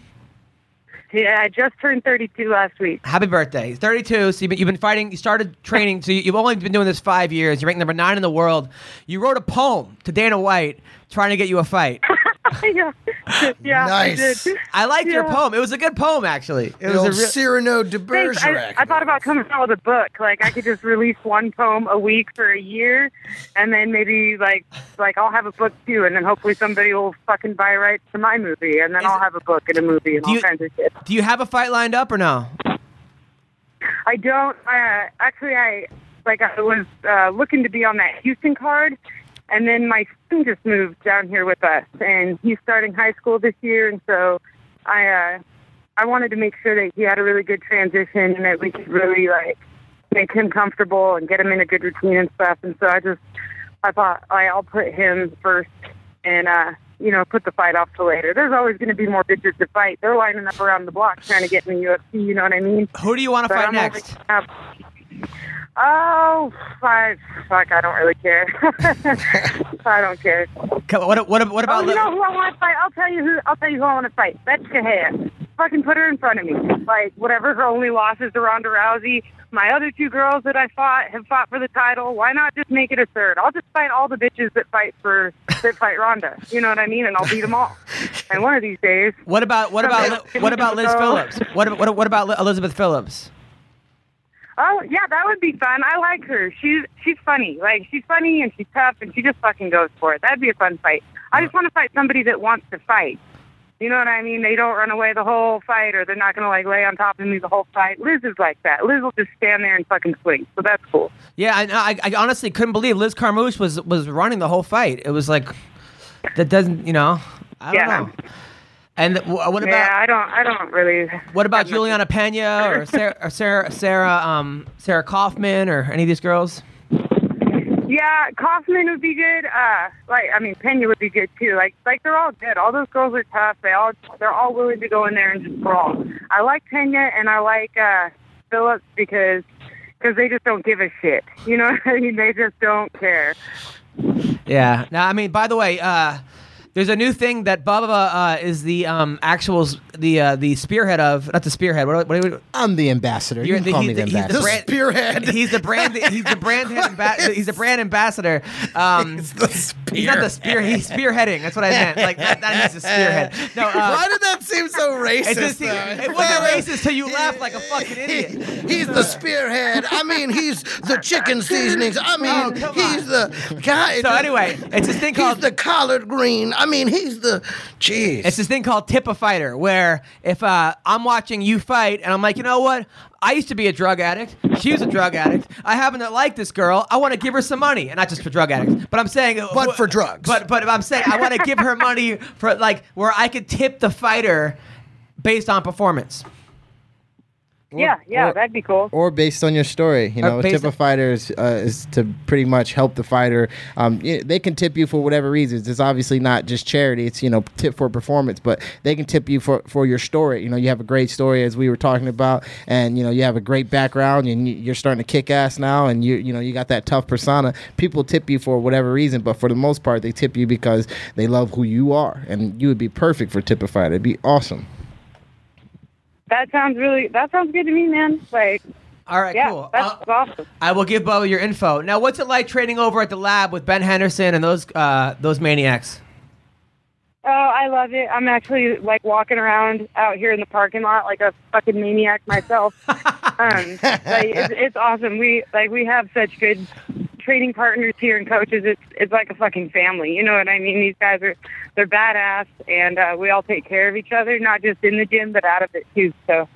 Yeah, I just turned 32 last week. Happy birthday! 32. So you've been, you've been fighting. You started training. So you, you've only been doing this five years. You're ranked number nine in the world. You wrote a poem to Dana White trying to get you a fight. yeah, yeah, Nice. I did. I liked your poem. It was a good poem, actually. It The was old a real. Cyrano de Thanks. Bergerac. I, I thought about coming out with a book. Like I could just release one poem a week for a year, and then maybe like like I'll have a book too, and then hopefully somebody will fucking buy rights to my movie, and then Is I'll it- have a book and a movie and Do all you- kinds of shit. Do you have a fight lined up or no? I don't. Uh, actually, I like I was uh, looking to be on that Houston card, and then my son just moved down here with us, and he's starting high school this year, and so I uh, I wanted to make sure that he had a really good transition and that we could really like make him comfortable and get him in a good routine and stuff. And so I just I thought I, I'll put him first and uh you know put the fight off to later. There's always going to be more bitches to fight. They're lining up around the block trying to get in the UFC. You know what I mean? Who do you want to fight I'm next? Oh, fuck, fuck! I don't really care. I don't care. What, what, what Oh, about? you know who I want to fight? I'll tell you who. I'll tell you who I want to fight. Bethe Correia. Fucking put her in front of me. Like whatever her only loss is to Ronda Rousey. My other two girls that I fought have fought for the title. Why not just make it a third? I'll just fight all the bitches that fight for that fight Ronda. You know what I mean? And I'll beat them all. And one of these days, what about what about what about Liz Phillips? What what, what about Elizabeth Phillips? Oh yeah, that would be fun. I like her. She's she's funny. Like she's funny and she's tough and she just fucking goes for it. That'd be a fun fight. I just want to fight somebody that wants to fight. You know what I mean? They don't run away the whole fight or they're not gonna like lay on top of me the whole fight. Liz is like that. Liz will just stand there and fucking swing. So that's cool. Yeah, I, I, I honestly couldn't believe Liz Carmouche was was running the whole fight. It was like that doesn't you know I don't Yeah. know. And what about yeah, I don't I don't really what about Juliana Pena or Sarah or Sarah Sarah um Sarah Kaufman or any of these girls? Yeah, Kaufman would be good. Uh, like I mean, Pena would be good too. Like like they're all good. All those girls are tough. They all they're all willing to go in there and just brawl. I like Pena and I like uh, Phillips because because they just don't give a shit. You know what I mean? They just don't care. Yeah. Now, I mean, by the way, uh, There's a new thing that Bubba uh, is the um, actual the uh, the spearhead of, not the spearhead. What, what, what, I'm the ambassador. You You're can the- call he's me the the- he's the ambassador. The brand- spearhead. He's the brand. He's the brand. amba- he's the brand ambassador. Um, It's the he's not the spear. He's spearheading. That's what I meant. Like that, that means the spearhead. No, uh, Why did that seem so racist? it, just, though? it wasn't racist till you laughed like a fucking idiot. He's the spearhead. I mean, he's the chicken seasonings. I mean, Oh, come he's the guy. So anyway, it's this thing of he's called the collard green. I mean, he's the. Jeez. It's this thing called tip a fighter, where if uh, I'm watching you fight and I'm like, you know what? I used to be a drug addict. She was a drug addict. I happen to like this girl. I want to give her some money, and not just for drug addicts, but I'm saying, But for drugs. But but I'm saying I want to give her money for like where I could tip the fighter based on performance. Yeah, yeah, or- that'd be cool. or based on your story. You know, a based tip of fighter is, uh, is to pretty much help the fighter. Um, they can tip you for whatever reasons. It's obviously not just charity. It's you know tip for performance, but they can tip you for, for your story. You know, you have a great story as we were talking about, and you know you have a great background, and you- you're starting to kick ass now, and you you know you got that tough persona. People tip you for whatever reason, but for the most part, they tip you because they love who you are, and you would be perfect for tip of fighter. It'd be awesome. That sounds really. That sounds good to me, man. Like, All right, yeah, cool. that's Uh, awesome. I will give Bubba your info. Now, what's it like training over at the lab with Ben Henderson and those uh, those maniacs? Oh, I love it. I'm actually like walking around out here in the parking lot like a fucking maniac myself. um, like, it's, it's awesome. We like we have such good training partners here and coaches. It's it's like a fucking family. You know what I mean? These guys are they're badass, and uh, we all take care of each other, not just in the gym but out of it too. So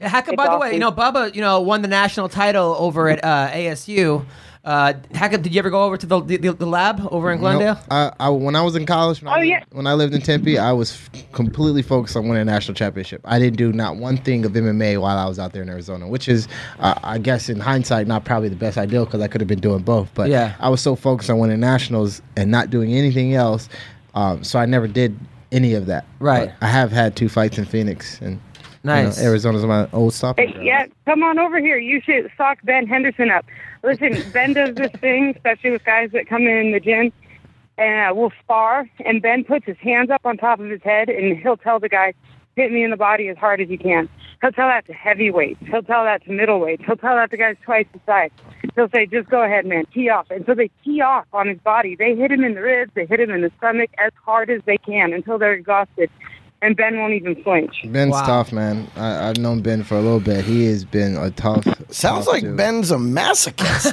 Yeah, It's by the way, you know, Bubba, you know, won the national title over at uh, ASU. Uh, how come, did you ever go over to the the, the lab over in Glendale? Nope. I, I, when I was in college, when, I Oh, lived, yeah. when I lived in Tempe, I was f- completely focused on winning a national championship. I didn't do not one thing of MMA while I was out there in Arizona, which is, uh, I guess, in hindsight, not probably the best idea because I could have been doing both. But Yeah. I was so focused on winning nationals and not doing anything else, um, so I never did any of that. Right. But I have had two fights in Phoenix, and you know, Arizona's my old stopping Hey, ground. yeah, come on over here. You should sock Ben Henderson up. Listen, Ben does this thing, especially with guys that come in the gym, and uh, we'll spar. And Ben puts his hands up on top of his head, and he'll tell the guy, "Hit me in the body as hard as you can." He'll tell that to heavyweights. He'll tell that to middleweights. He'll tell that to guys twice the size. He'll say, "Just go ahead, man, tee off." And so they tee off on his body. They hit him in the ribs. They hit him in the stomach as hard as they can until they're exhausted. And Ben won't even flinch. Ben's Wow. tough, man. I, I've known Ben for a little bit. He has been a tough. Sounds tough like dude. Ben's a masochist.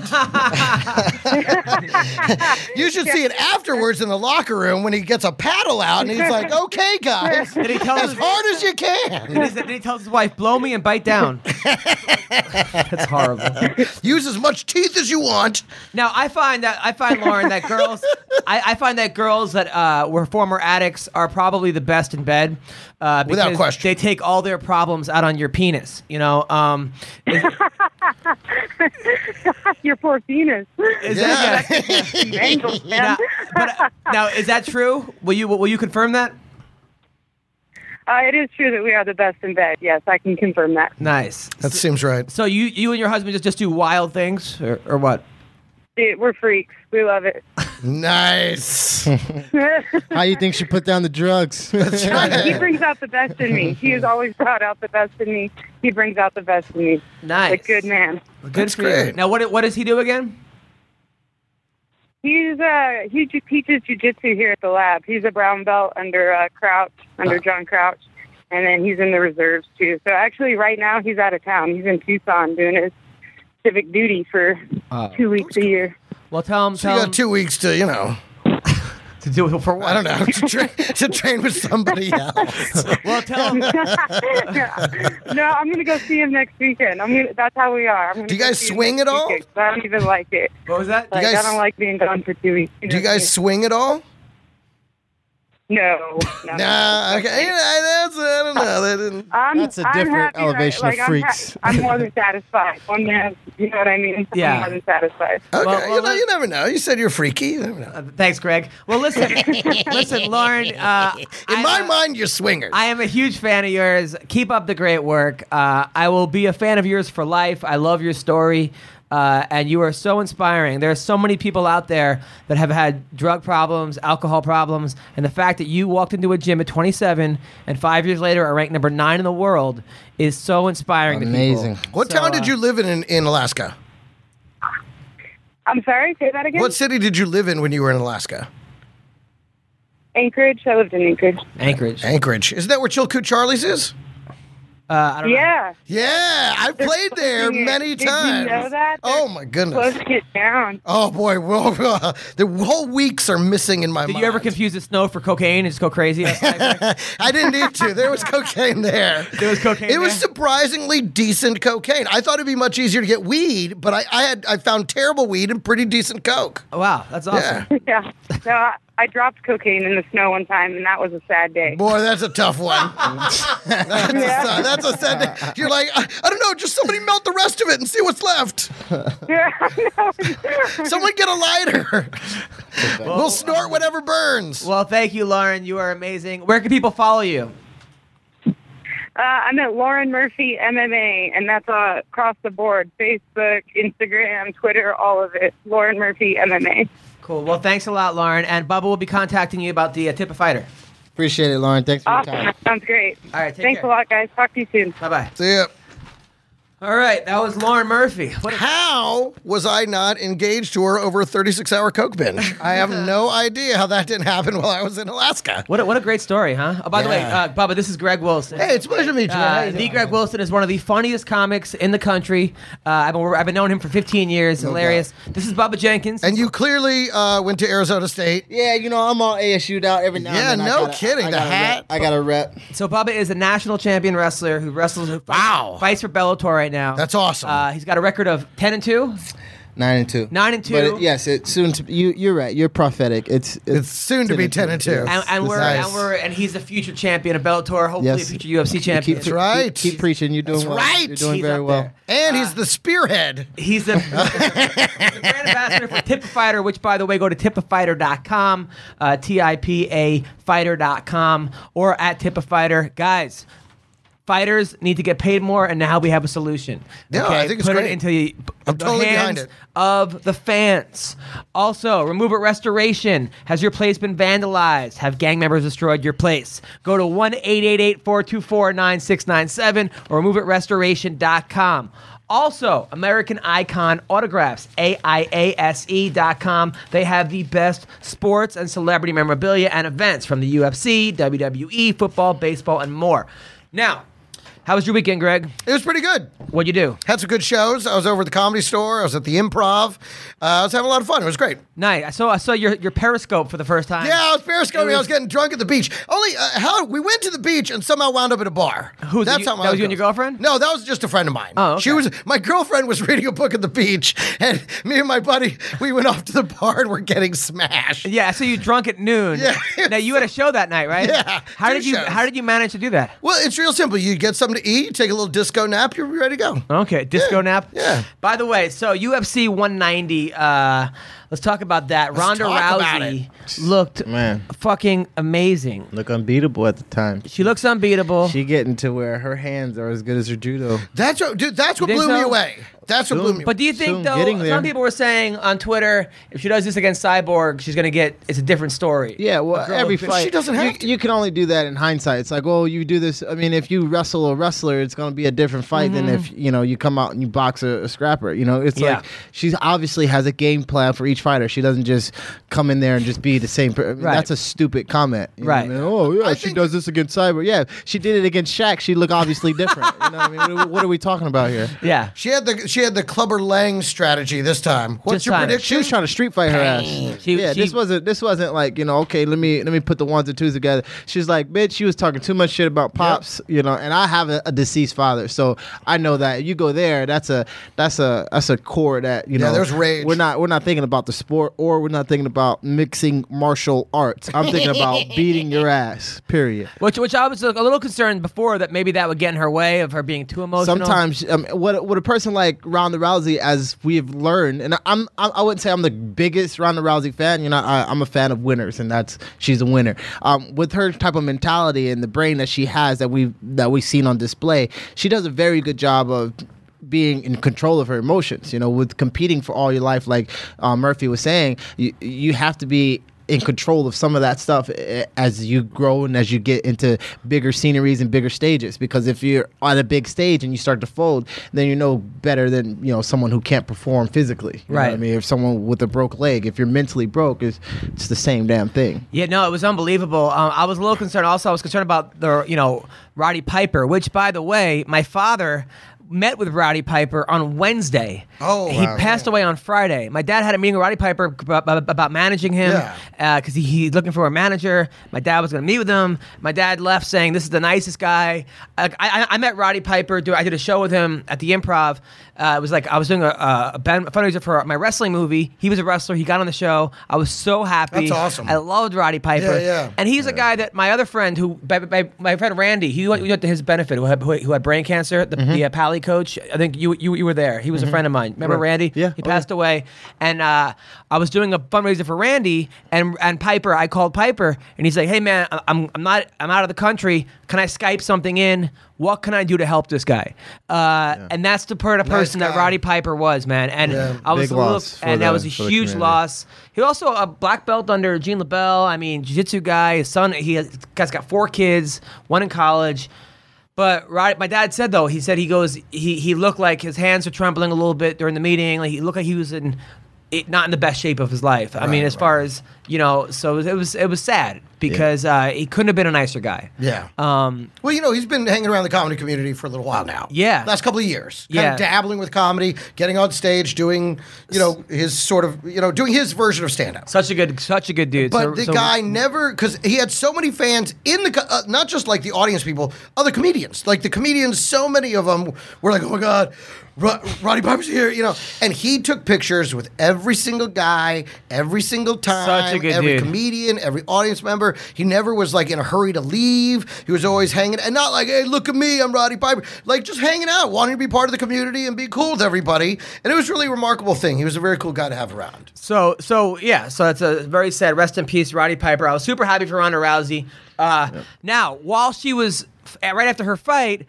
you should see it afterwards in the locker room when he gets a paddle out and he's like, "Okay, guys, Did he tell as his, hard as you can. did he, did he tell his wife, blow me and bite down? That's horrible. Use as much teeth as you want." Now I find that I find Lauren that girls I, I find that girls that uh, were former addicts are probably the best in bed. Uh, Without question. they take all their problems out on your penis. You know, um, is, Your poor penis. is that, yeah. Angles, man. now, but, uh, now is that true? Will you will you confirm that? Uh, it is true that we are the best in bed. Yes, I can confirm that. Nice. That seems right. So you you and your husband just just do wild things or, or what? Dude, we're freaks. We love it. Nice. How do you think she put down the drugs? he brings out the best in me. He has always brought out the best in me. He brings out the best in me. Nice. A good man. A good That's for you. Now what what does he do again? He's uh he ju- teaches jujitsu here at the lab. He's a brown belt under uh, Crouch, under John Crouch, and then he's in the reserves too. So actually, right now he's out of town. He's in Tucson doing his civic duty for two weeks a year. Well, tell him So you tell him got two weeks to, you know, to do it for what? I don't know, to, tra- to train with somebody else. Well, tell him. no, I'm gonna go see him next weekend. I'm gonna. That's how we are. I'm gonna Do you go guys see him swing next at all? weekend, 'cause I don't even like it. What was that? Like guys- I don't like being gone for two weeks. Do you guys swing at all? No. no Nah, okay. Yeah, that's, I don't know. No, they didn't. I'm, That's a I'm different happy, elevation like, of I'm ha- freaks. I'm more than satisfied. One man, you know what I mean? Yeah. I'm more than satisfied. Okay, Well, well, you know, you never know. You said you're freaky. You never know. Thanks, Greg. Well, listen, listen, Lauren. Uh, In I'm my a- mind, you're swingers. I am a huge fan of yours. Keep up the great work. Uh, I will be a fan of yours for life. I love your story. Uh, and you are so inspiring. There are so many people out there that have had drug problems, alcohol problems, and the fact that you walked into a gym at 27 and five years later are ranked number nine in the world is so inspiring. to people. Amazing. what So, town did uh, you live in, in in Alaska? I'm sorry, say that again? What city did you live in when you were in Alaska? Anchorage? I lived in Anchorage. Anchorage. Anchorage. Isn't that where Chilkoot Charlie's is? Uh, I don't know. Yeah. Yeah, I played there fucking- many did you times. know that? Oh my goodness. Close to get down. Oh boy, well, the whole weeks are missing in my mind. Did mind. you ever confuse the snow for cocaine and just go crazy? I didn't need to. There was cocaine there. There was cocaine It was surprisingly decent cocaine. I thought it'd be much easier to get weed, but I, I had I found terrible weed and pretty decent coke. wow, that's awesome. Yeah. Yeah. No, I, I dropped cocaine in the snow one time, and that was a sad day. Boy, that's a tough one. that's, a, that's a sad day. You're like, I, I don't know, just somebody melt the rest of it and see what's left. Yeah, I. Someone get a lighter. we'll snort whatever burns. Well, thank you, Lauren. You are amazing. Where can people follow you? Uh, I'm at Lauren Murphy MMA, and that's uh, across the board: Facebook, Instagram, Twitter, all of it. Lauren Murphy MMA. Cool. Well, thanks a lot, Lauren. And Bubba will be contacting you about the uh, tip a fighter. Appreciate it, Lauren. Thanks for your time. That sounds great. All right, take Thanks care. a lot, guys. Talk to you soon. Bye bye. See ya. All right, that was Lauren Murphy. What a- How was I not engaged to her over a 36 hour Coke binge? I have no idea how that didn't happen while I was in Alaska. what a, what a great story, huh? Oh, by the way, Yeah. uh, Bubba, this is Greg Wilson. Hey, it's a pleasure to meet you. How Uh, the doing? Greg Wilson is one of the funniest comics in the country. Uh, I've, been, I've been knowing him for 15 years. Hilarious. This is Bubba Jenkins. And you clearly uh, went to Arizona State. Yeah, you know, I'm all ASU'd out every now Yeah, and then. I no gotta- kidding, I the gotta hat. Rep, I got a rep. so Bubba is a national champion wrestler who wrestles. Who fights, Wow. Fights for Bellator right now. That's awesome. Uh, he's got a record of 10 and 2. Nine and two. Nine and two. But it, yes, it's soon to. You, you're right. You're prophetic. It's it's, It's soon to be 10 and 2. And, and we're Nice. and we're and he's a future champion of Bellator, hopefully Yes. a future UFC champion. Keep, right. Keep, keep preaching. You're doing That's well. right. You're doing He's very well. and Uh, he's the spearhead. He's the, the brand ambassador for Tip a Fighter, which, by the way, go to tipafighter.com, uh, T I P A fighter.com, or at Tip a Fighter. Guys, fighters need to get paid more, and now we have a solution. Yeah, I think it's Put great. it into the, I'm the totally hands behind it. of the fans. Also, Remove It Restoration. Has your place been vandalized? Have gang members destroyed your place? Go to 1 888 424 9697 or removeitrestoration.com. Also, American Icon Autographs, AIASE.com. E They have the best sports and celebrity memorabilia and events from the UFC, WWE, football, baseball, and more. Now, how was your weekend, Greg? It was pretty good. What'd you do? Had some good shows. I was over at the comedy store. I was at the improv. Uh, I was having a lot of fun. It was great. Night. I saw I saw your, your Periscope for the first time. Yeah, I was periscoping. It I was- was getting drunk at the beach. Only uh, how we went to the beach and somehow wound up at a bar. Who's- That's you- how that was you and your girlfriend? No, that was just a friend of mine. Oh, okay. she was my girlfriend was reading a book at the beach, and me and my buddy we went off to the bar and we're getting smashed. Yeah, so you drunk at noon. Yeah. Now you had a show that night, right? Yeah, How did you shows. How did you manage to do that? Well, it's real simple. You get something to eat, you take a little disco nap, you're ready to go. Okay, disco Yeah, nap. yeah. By the way, so UFC 190. Uh, let's talk about that. Ronda talk about Rousey looked Man. fucking amazing. Look unbeatable at the time. She looks unbeatable. She getting to where her hands are as good as her judo. That's what, dude. That's what You think blew me so? away. That's what blew me. but do you think Soon though? there. Some people were saying on Twitter, if she does this against Cyborg, she's gonna get. It's a different story. Yeah, well, girl every with- fight She doesn't have you, to. you can only do that in hindsight. It's like, oh, you do this. I mean, if you wrestle a wrestler, it's going to be a different fight than mm-hmm. if you know you come out and you box a, a scrapper. You know, it's Yeah. like she obviously has a game plan for each fighter. She doesn't just come in there and just be the same. Per- I mean, Right. That's a stupid comment. you know what I Right. mean? Oh yeah, I she think- does this against Cyber. Yeah, she did it against Shaq. She look obviously different. you know what I mean? What are, what are we talking about here? Yeah. she had the she had the Clubber Lang strategy this time. What's Just your time. prediction? She was trying to street fight her ass. She- yeah, she- this wasn't this wasn't like you know okay let me let me put the ones and twos together. She's like bitch, she was talking too much shit about pops, you know, and I have a, a deceased father, so I know that you go there, that's a that's a that's a core that you Yeah, know. there's rage. We're not we're not thinking about the sport, or we're not thinking about mixing martial arts. I'm thinking about beating your ass. Period. Which, which I was a little concerned before that maybe that would get in her way of her being too emotional. Sometimes, um, what what a person like Ronda Rousey, as we've learned, and I'm, I wouldn't say I'm the biggest Ronda Rousey fan. You know, I, I'm a fan of winners, and that's she's a winner. Um, with her type of mentality and the brain that she has that we that we've seen on display, she does a very good job of being in control of her emotions. You know, with competing for all your life, like uh, Murphy was saying, you you have to be in control of some of that stuff eh, as you grow and as you get into bigger sceneries and bigger stages because if you're on a big stage and you start to fold then you know better than you know someone who can't perform physically You know what Right. i mean if someone with a broke leg if you're mentally broke it's, it's the same damn thing Yeah, no, it was unbelievable. Um, I was a little concerned. Also, I was concerned about the, you know, Roddy Piper, which, by the way, my father met with Roddy Piper on Wednesday. Oh, he wow, passed yeah. away on Friday. My dad had a meeting with Roddy Piper about, about managing him Yeah. because he, he's looking for a manager. My dad was going to meet with him. My dad left saying, "This is the nicest guy." I, I, I met Roddy Piper. Do I did a show with him at the Improv. Uh, it was like I was doing a, a, fundraiser for my wrestling movie. He was a wrestler. He got on the show. I was so happy. That's awesome. I loved Roddy Piper. Yeah, yeah. And he's a guy that my other friend, who my, my, my friend Randy, he went, we went to his benefit, who had, who had brain cancer. The, the uh, Pally coach. I think you you you were there. He was a friend of mine. Remember Right. Randy? Yeah. He Oh, passed away, and uh, I was doing a fundraiser for Randy and and Piper. I called Piper, and he's like, "Hey man, I'm I'm not I'm out of the country. Can I Skype something in? What can I do to help this guy?" Uh, And that's the part of Nice person that. Roddy Piper was, man. And Yeah. I was Big a little, loss for and that was a huge loss. He also a black belt under Gene LeBell. I mean, jiu-jitsu guy. His son, he has, guy's got four kids, one in college. But Rod, my dad said though, he said he goes, he he looked like his hands were trembling a little bit during the meeting. Like he looked like he was in, it, not in the best shape of his life. I mean, Right, as far as you know, so it was it was sad because uh, he couldn't have been a nicer guy. Yeah. Um, Well, you know, he's been hanging around the comedy community for a little while now. Yeah. Last couple of years. Kind Yeah. of dabbling with comedy, getting on stage, doing, you know, his sort of, you know, doing his version of stand up. such a good, such a good dude. But So- the so- guy never, because he had so many fans in the, uh, not just like the audience people, other comedians. Like the comedians, so many of them were like, oh my God, Ro- Roddy Piper's here, you know. And he took pictures with every single guy, every single time, Such good every dude. comedian, every audience member. He never was like in a hurry to leave. He was always hanging, and not like, hey, look at me, I'm Roddy Piper. Like just hanging out, wanting to be part of the community and be cool with everybody. And it was really a remarkable thing. He was a very cool guy to have around. So so yeah, so it's a very sad. Rest in peace, Roddy Piper. I was super happy for Ronda Rousey. Uh, Now, while she was right after her fight.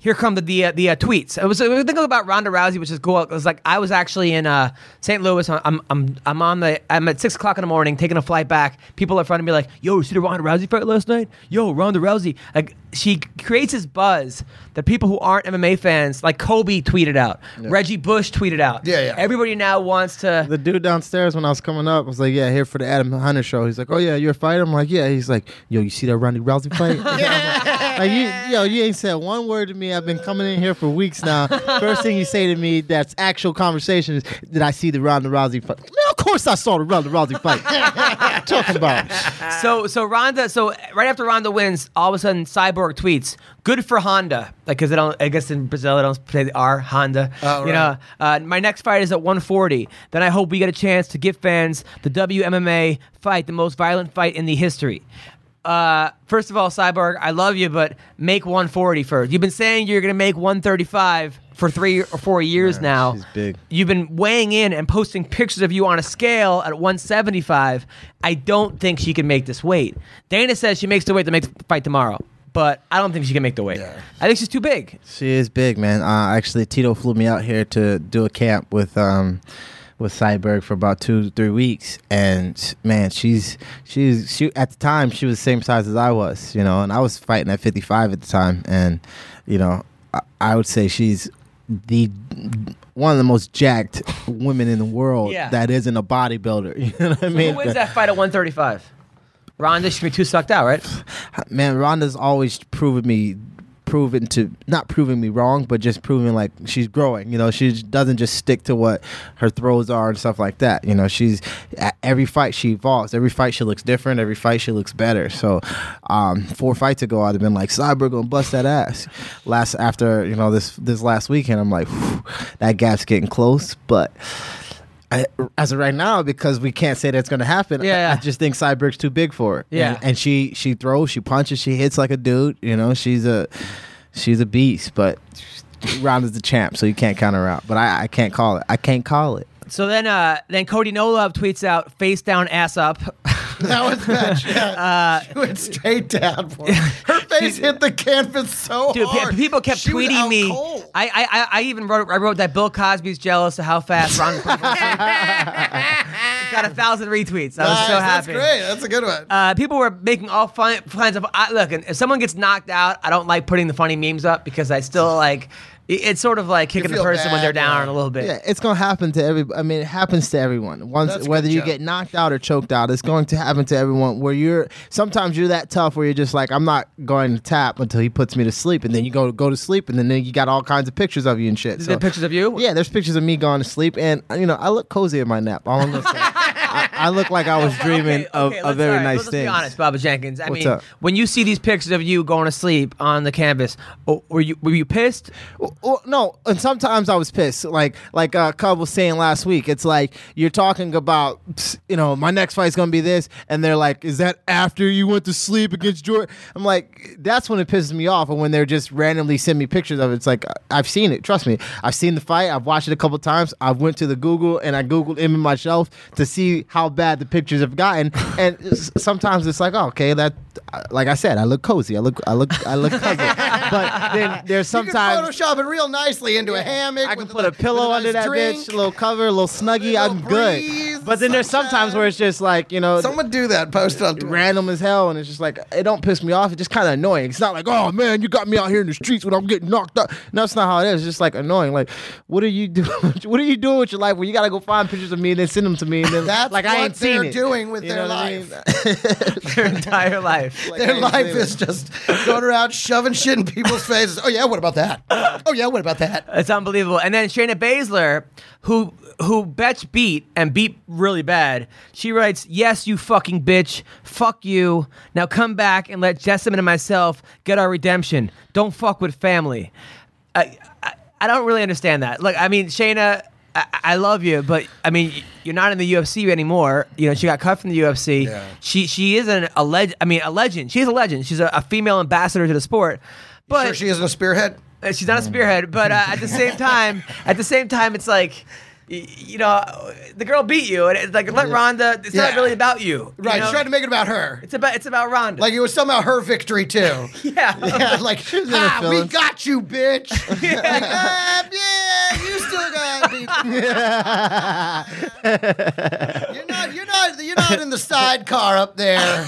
Here come the the, uh, the uh, tweets. It was the thing about Ronda Rousey, which is cool. It was like I was actually in uh, St. Louis. I'm I'm I'm on the I'm at six o'clock in the morning taking a flight back. People are in front of me like, "Yo, you see the Ronda Rousey fight last night? Yo, Ronda Rousey." Like she creates this buzz that people who aren't MMA fans, like Kobe, tweeted out. Reggie Bush tweeted out. Yeah, yeah. Everybody now wants to. the dude downstairs when I was coming up was like, "Yeah, here for the Adam Hunter show." He's like, "Oh yeah, you're a fighter." I'm like, "Yeah." He's like, "Yo, you see that Ronda Rousey fight?" like you, yo, you ain't said one word to me. I've been coming in here for weeks now. First thing you say to me that's actual conversation is, "Did I see the Ronda Rousey fight?" Man, of course I saw the Ronda Rousey fight. Talking about. So so Ronda so right after Ronda wins, all of a sudden Cyborg tweets, "Good for Honda," like because they don't. I guess in Brazil they don't say the R Honda. Oh, You know, uh, my next fight is at 140. Then I hope we get a chance to give fans the WMMA fight, the most violent fight in the history. Uh, first of all, Cyborg, I love you, but make 140 first. You've been saying you're gonna make 135 for three or four years now. she's big. You've been weighing in and posting pictures of you on a scale at 175. I don't think she can make this weight. Dana says she makes the weight to make the fight tomorrow, but I don't think she can make the weight. I think she's too big. She is big, man. Uh, actually, Tito flew me out here to do a camp with um, with Cyborg for about two, three weeks, and man, she's she's she at the time she was the same size as I was, you know, and I was fighting at 55 at the time, and you know, I, I would say she's the one of the most jacked women in the world Yeah. that isn't a bodybuilder. You know what I mean? Who wins that fight at 135? Ronda should be too sucked out, right? man, Ronda's always proven me, proven to not proving me wrong, but just proving like she's growing. You know, she doesn't just stick to what her throws are and stuff like that. You know, she's at every fight she evolves. Every fight she looks different. Every fight she looks better. So, um, four fights ago, I'd have been like, Cyber gonna bust that ass. Last after you know this this last weekend, I'm like, that gap's getting close, but. I, as of right now, because we can't say that's going to happen. Yeah, I, I just think Cyborg's too big for her. Yeah. and, and she she throws, she punches, she hits like a dude. You know, she's a she's a beast. But Ronda's the champ, so you can't count her out. But I, I can't call it. I can't call it. So then, uh, then Cody No Love tweets out face down, ass up. That was bad. Yeah. Uh, she went straight down for. Her face hit the canvas so hard. Dude, hard. people kept She tweeting me. I, I I- even wrote I wrote that Bill Cosby's jealous of how fast Ron got a thousand retweets. I was Nice, so happy. That's great. That's a good one. Uh, people were making all fun, kinds of. I, look, and if someone gets knocked out, I don't like putting the funny memes up because I still like. It- It's sort of like kicking the feel person when they're down yeah. a little bit. Yeah, it's gonna happen to every. I mean, it happens to everyone. Once, That's whether you joke. get knocked out or choked out, it's going to happen to everyone. Where you're sometimes you're that tough where you're just like, I'm not going to tap until he puts me to sleep, and then you go go to sleep, and then you got all kinds of pictures of you and shit. Is there pictures of you? Yeah, there's pictures of me going to sleep, and uh, you know I look cozy in my nap. All I'm gonna say, I, I look like I was dreaming Okay, of, okay, of let's- very all right, nice let's things. be honest, Bubba Jenkins. I What's mean, up? when you see these pictures of you going to sleep on the canvas, oh, were you were you pissed? Well, well, no, and sometimes I was pissed. Like like uh, Cub was saying last week, it's like you're talking about, you know, my next fight's gonna be this, and they're like, "Is that after you went to sleep against Jordan?" I'm like, that's when it pisses me off, and when they're just randomly send me pictures of it. It's like I've seen it. Trust me, I've seen the fight. I've watched it a couple times. I went to the Google and I googled him in my shelf to see how bad the pictures have gotten, and sometimes it's like, oh, okay, that. Like I said, I look cozy. I look, I look, I look cozy. but then there's sometimes Photoshop it real nicely into a hammock. I can with put a pillow with under nice that drink. bitch, a little cover, a little snuggie. Little I'm good. But then there's sometimes sunshine. where it's just like you know, Someone do that. Post it on Twitter. random as hell, and it's just like it don't piss me off. It's just kind of annoying. It's not like oh man, you got me out here in the streets when I'm getting knocked up. No, that's not how it is. It's just like annoying. Like what are you doing? what are you doing with your life? Where you gotta go find pictures of me and then send them to me, and then That's like what I ain't seen they're it. doing with You their know what I mean? life. Your entire life. Like, Their life is just going around shoving shit in people's faces. Oh yeah, what about that? Oh yeah, what about that? It's unbelievable. And then Shayna Baszler, who who Bethe beat and beat really bad, she writes, "Yes, you fucking bitch. Fuck you. Now come back and let Jessamyn and myself get our redemption. Don't fuck with family." I I, I don't really understand that. Look, I mean, Shayna. I, I love you, but I mean, you're not in the UFC anymore. You know, she got cut from the UFC. Yeah. She she is an, a leg. I mean, a legend. She's a legend. She's a, a female ambassador to the sport. But sure she isn't a spearhead. She's not a spearhead, but uh, at the same time, at the same time, it's like, you know, the girl beat you, and it's like let Ronda. It's not really about you, you Right, know? she's trying to make it about her. It's about it's about Ronda. Like it was somehow her victory too. yeah, Yeah, like, ah, we got you, bitch. Like, ah, yeah, you still got beat. you're not, you're not, you're not in the sidecar up there.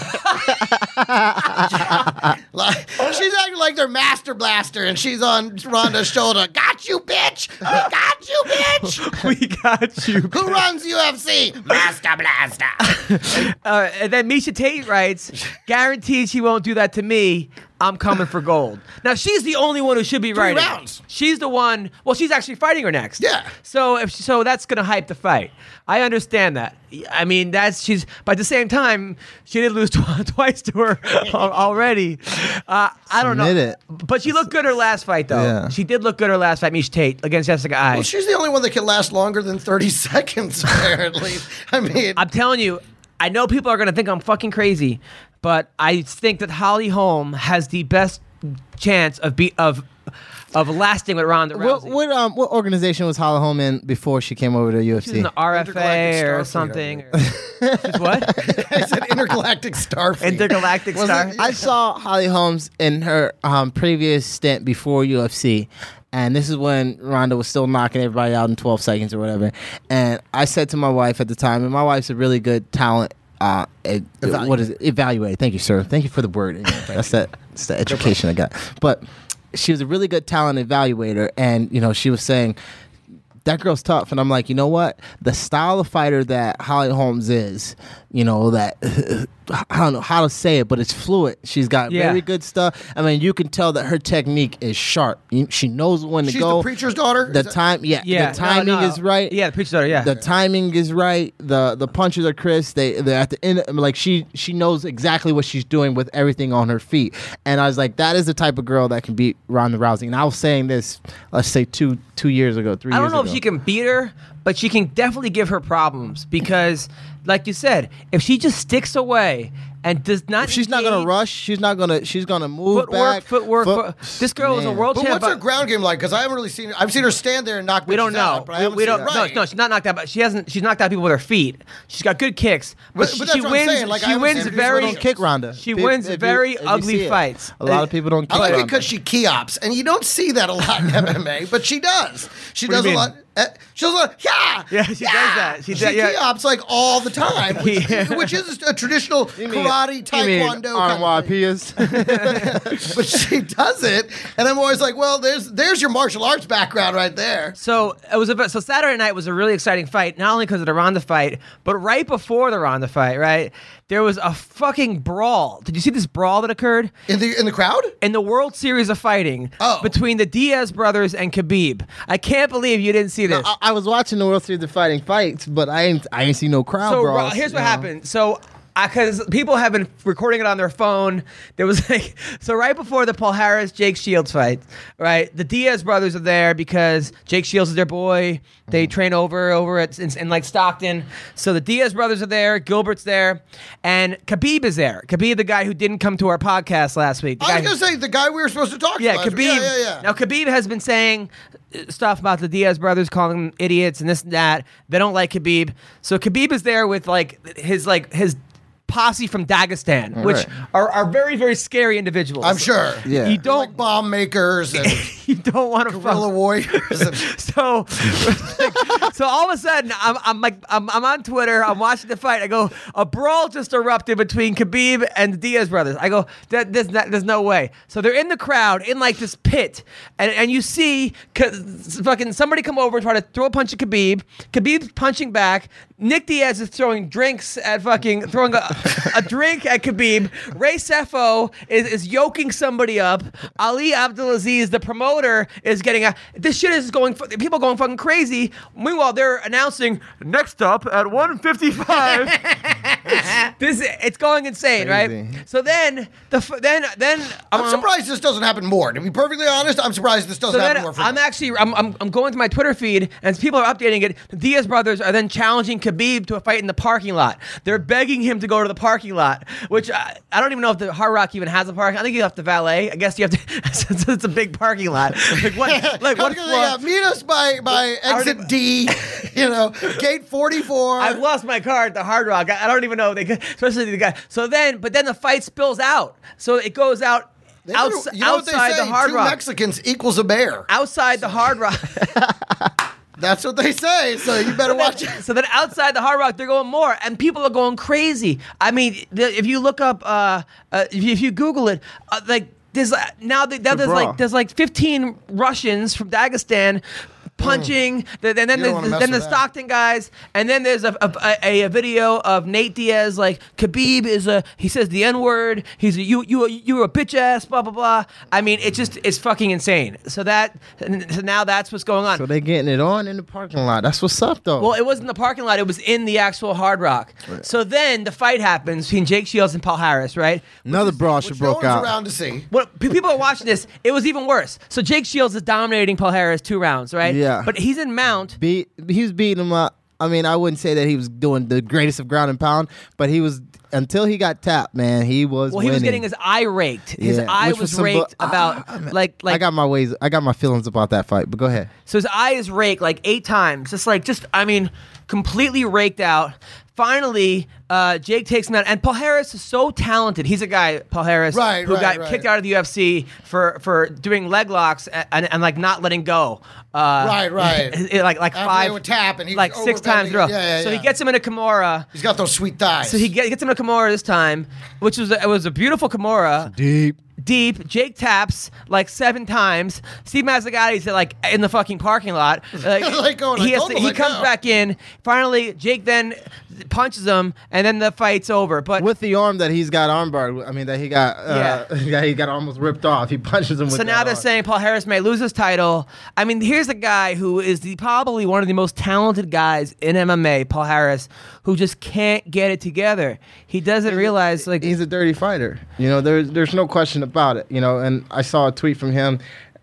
like, she's acting like they're Master Blaster, and she's on Ronda's shoulder. Got you, bitch. We got you, bitch. we got you. Who runs UFC? Master Blaster. Uh, and then Miesha Tate writes, guaranteed she won't do that to me. I'm coming for gold. Now she's the only one who should be writing. rounds. She's the one. Well, she's actually fighting her next. Yeah. So if so, that's gonna hype the fight. I understand that. I mean, that's she's. But at the same time, she did lose tw- twice to her al- already. Uh, I don't know. Submit it. But she looked good her last fight, though. Yeah. She did look good her last fight, Miesha Tate against Jessica Eye. Well, she's the only one that can last longer than 30 seconds, apparently. I mean, I'm telling you, I know people are going to think I'm fucking crazy, but I think that Holly Holm has the best chance of be of of lasting with Ronda What, Rousey. what um what organization was Holly Holm in before she came over to UFC? She's in the RFA or something. or- She's what? I said intergalactic starfleet. Intergalactic Was Star. it? I saw Holly Holmes in her um, previous stint before UFC. And this is when Ronda was still knocking everybody out in 12 seconds or whatever. And I said to my wife at the time, and my wife's a really good talent. Uh, what is it? Evaluate. Thank you, sir. Thank you for the word. That's that. That's the education I got. But she was a really good talent evaluator, and you know she was saying that girl's tough. And I'm like, you know what? The style of fighter that Holly Holmes is, you know, that I don't know how to say it, but it's fluid. She's got Yeah. very good stuff. I mean, you can tell that her technique is sharp. She knows when to She's go. the preacher's daughter? The time, yeah, Yeah, the timing no, no. is right. Yeah, the preacher's daughter. Yeah. The timing is right. The the punches are crisp. They they're at the end. I mean, like she she knows exactly what she's doing with everything on her feet. And I was like, that is the type of girl that can beat Ronda Rousey. And I was saying this, let's say two two years ago, three. I don't years know ago. if she can beat her, but she can definitely give her problems because, like you said, if she just sticks away and does not, If she's not gonna engage- rush. She's not gonna. She's gonna move Footwork, back. footwork, Foot- foot- this girl is a Man. world But champ. what's her ground game like? Because I haven't really seen. I've seen her stand there and knock. We don't bitches know. Out, but I we, haven't we seen don't. it. No, Right. no, she's not knocked out. But she hasn't. She's knocked out people with her feet. She's got good kicks, but, But- she, but that's she what I'm wins. saying, like, I she haven't wins seen her very. Don't kick Ronda. She Pe- wins if you- very if you ugly see it. fights. A lot of people don't. I like Ronda. because she keops, and you don't see that a lot in MMA, but she does. She What do does you a mean? lot. Uh, she does a lot. Yeah, Yeah, she does that. She She, does- yeah. keops like all the time, which, Yeah. which is a traditional You mean- karate, you mean taekwondo kind Armoire of thing. But she does it, and I'm always like, well, there's there's your martial arts background right there. So it was a so Saturday night was a really exciting fight, not only because of the Ronda fight, but right before the Ronda fight, right? There was a fucking brawl. Did you see this brawl that occurred In the in the crowd, in the World Series of Fighting Oh. between the Diaz brothers and Khabib? I can't believe you didn't see this. I, I was watching the World Series of Fighting fights, but I ain't. I ain't see no crowd so brawls. Here's what know. happened. So because people have been recording it on their phone, there was like so right before the Palhares Jake Shields fight, right? The Diaz brothers are there because Jake Shields is their boy. They train over over at in, in like Stockton. So the Diaz brothers are there. Gilbert's there, and Khabib is there. Khabib, the guy who didn't come to our podcast last week. The I was gonna say the guy we were supposed to talk yeah, to. Khabib. Yeah, yeah, yeah. Now Khabib has been saying uh, stuff about the Diaz brothers, calling them idiots and this and that. They don't like Khabib, so Khabib is there with like his like his posse from Dagestan, which Right. are, are very very scary individuals. I'm sure. Yeah. You don't bomb makers and you don't want to guerrilla fuck. warriors. And, So, so all of a sudden, I'm, I'm like, I'm, I'm on Twitter. I'm watching the fight. I go, a brawl just erupted between Khabib and the Diaz brothers. I go, that, there's, not, there's no way. So they're in the crowd in like this pit, and, and you see K- fucking somebody come over and try to throw a punch at Khabib. Khabib's punching back. Nick Diaz is throwing drinks at fucking throwing a, a drink at Khabib. Ray Sefo is, is yoking somebody up. Ali Abdelaziz, the promoter, is getting a. This shit is going. People going fucking crazy. Meanwhile, they're announcing next up at 155. this it's going insane, right? So then the f- then then I'm um, surprised this doesn't happen more. To be perfectly honest, I'm surprised this doesn't So happen more. I'm frequently. actually I'm, I'm I'm going to my Twitter feed and people are updating it. The Diaz brothers are then challenging Khabib to a fight in the parking lot. They're begging him to go to the parking lot, which I, I don't even know if the Hard Rock even has a parking. I think you have to valet. I guess you have to. it's, it's a big parking lot. Like what? Like what? uh, meet us by by exit even- D, you know, gate 44. I've lost my car at the Hard Rock. I, I don't even know. They, could- especially the guy. So then, but then the fight spills out. So it goes out They outs- better- you know outside say? the Hard Two Rock. Mexicans equals a bear. outside the Hard Rock. That's what they say. So you better watch it. So then outside the Hard Rock, they're going more, and people are going crazy. I mean, the, if you look up, uh, uh, if, you, if you Google it, uh, like there's uh, now, the, now there's like there's like 15 Russians from Dagestan punching. Mm. The, and then You don't wanna mess then the with that. Stockton guys, and then there's a, a, a, a video of Nate Diaz like Khabib is a he says the N word. He's a, you you you're a bitch ass. Blah blah blah. I mean, it just it's fucking insane. So that so now that's what's going on. So they getting it on in the parking lot. That's what's up, though. Well, it wasn't the parking lot. It was in the actual Hard Rock. So then the fight happens between Jake Shields and Palhares, right? Another brawl should Which no broke one's out. around to see. What pe- people are watching this, it was even worse. So Jake Shields is dominating Palhares two rounds, right? Yeah. But he's in mount. Beat. He was beating him up. I mean, I wouldn't say that he was doing the greatest of ground and pound, but he was until he got tapped. Man, he was. Well, he was getting his eye raked. His Yeah, eye which was, some bu- raked Ah, about like like I got my ways. I got my feelings about that fight. But go ahead. So his eye is raked like eight times. Just like, just, I mean, completely raked out. Finally, uh, Jake takes him out. And Palhares is so talented. He's a guy, Palhares, Right, who right, got right. kicked out of the UFC for, for doing leg locks and, and, and, like not letting go. Uh, Right, right. like like After five, they would tap and he like six times in a row. Yeah, yeah, so he gets him in a Kimura. He's got those sweet thighs. So he get, gets him in a Kimura this time, which was a, it was a beautiful Kimura Deep. Deep. Jake taps like seven times. Steve Mazzagatti's like in the fucking parking lot. Like, Like going, he has oh to- he comes back in. Finally, Jake then punches him, and then the fight's over. But With the arm that he's got armbarred. I mean, that he got. Uh, yeah. He got almost ripped off. He punches him with so now they're arm. saying Palhares may lose his title. I mean, here's a guy who is the probably one of the most talented guys in MMA, Palhares, who just can't get it together. He doesn't realize like he's a dirty fighter. You know, there's there's no question about it. You know, and I saw a tweet from him.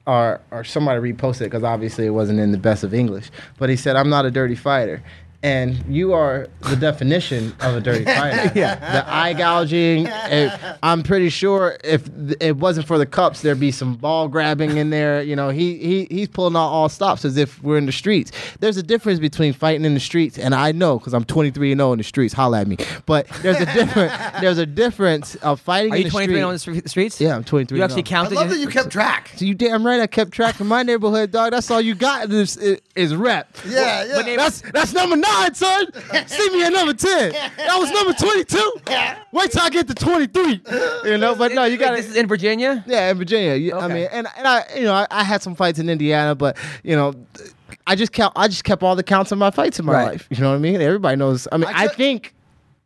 or or somebody reposted it because obviously it wasn't in the best of English. But he said, "I'm not a dirty fighter." And you are the definition of a dirty fighter. yeah. The eye gouging. eh, I'm pretty sure if th- it wasn't for the cups, there'd be some ball grabbing in there. You know, he he he's pulling out all stops as if we're in the streets. There's a difference between fighting in the streets, and I know because I'm 23 and 0 in the streets. Holla at me. But there's a different there's a difference of fighting. Are in you the 23 on the street. stre- streets? Yeah, I'm 23. You and actually 0. I counted. love that you kept track. So you damn right. I kept track in my neighborhood, dog. That's all you got. Is, is, is rep. Yeah, yeah. That's that's number nine, son. See me at number ten. That was number twenty-two. Wait till I get to twenty-three. You know, but no, you got This is in Virginia. yeah, in Virginia. You- I Okay. mean, and and I, you know, I, I had some fights in Indiana, but you know, I just count. I just kept all the counts of my fights in my Right. life. You know what I mean? Everybody knows. I mean, I I, think.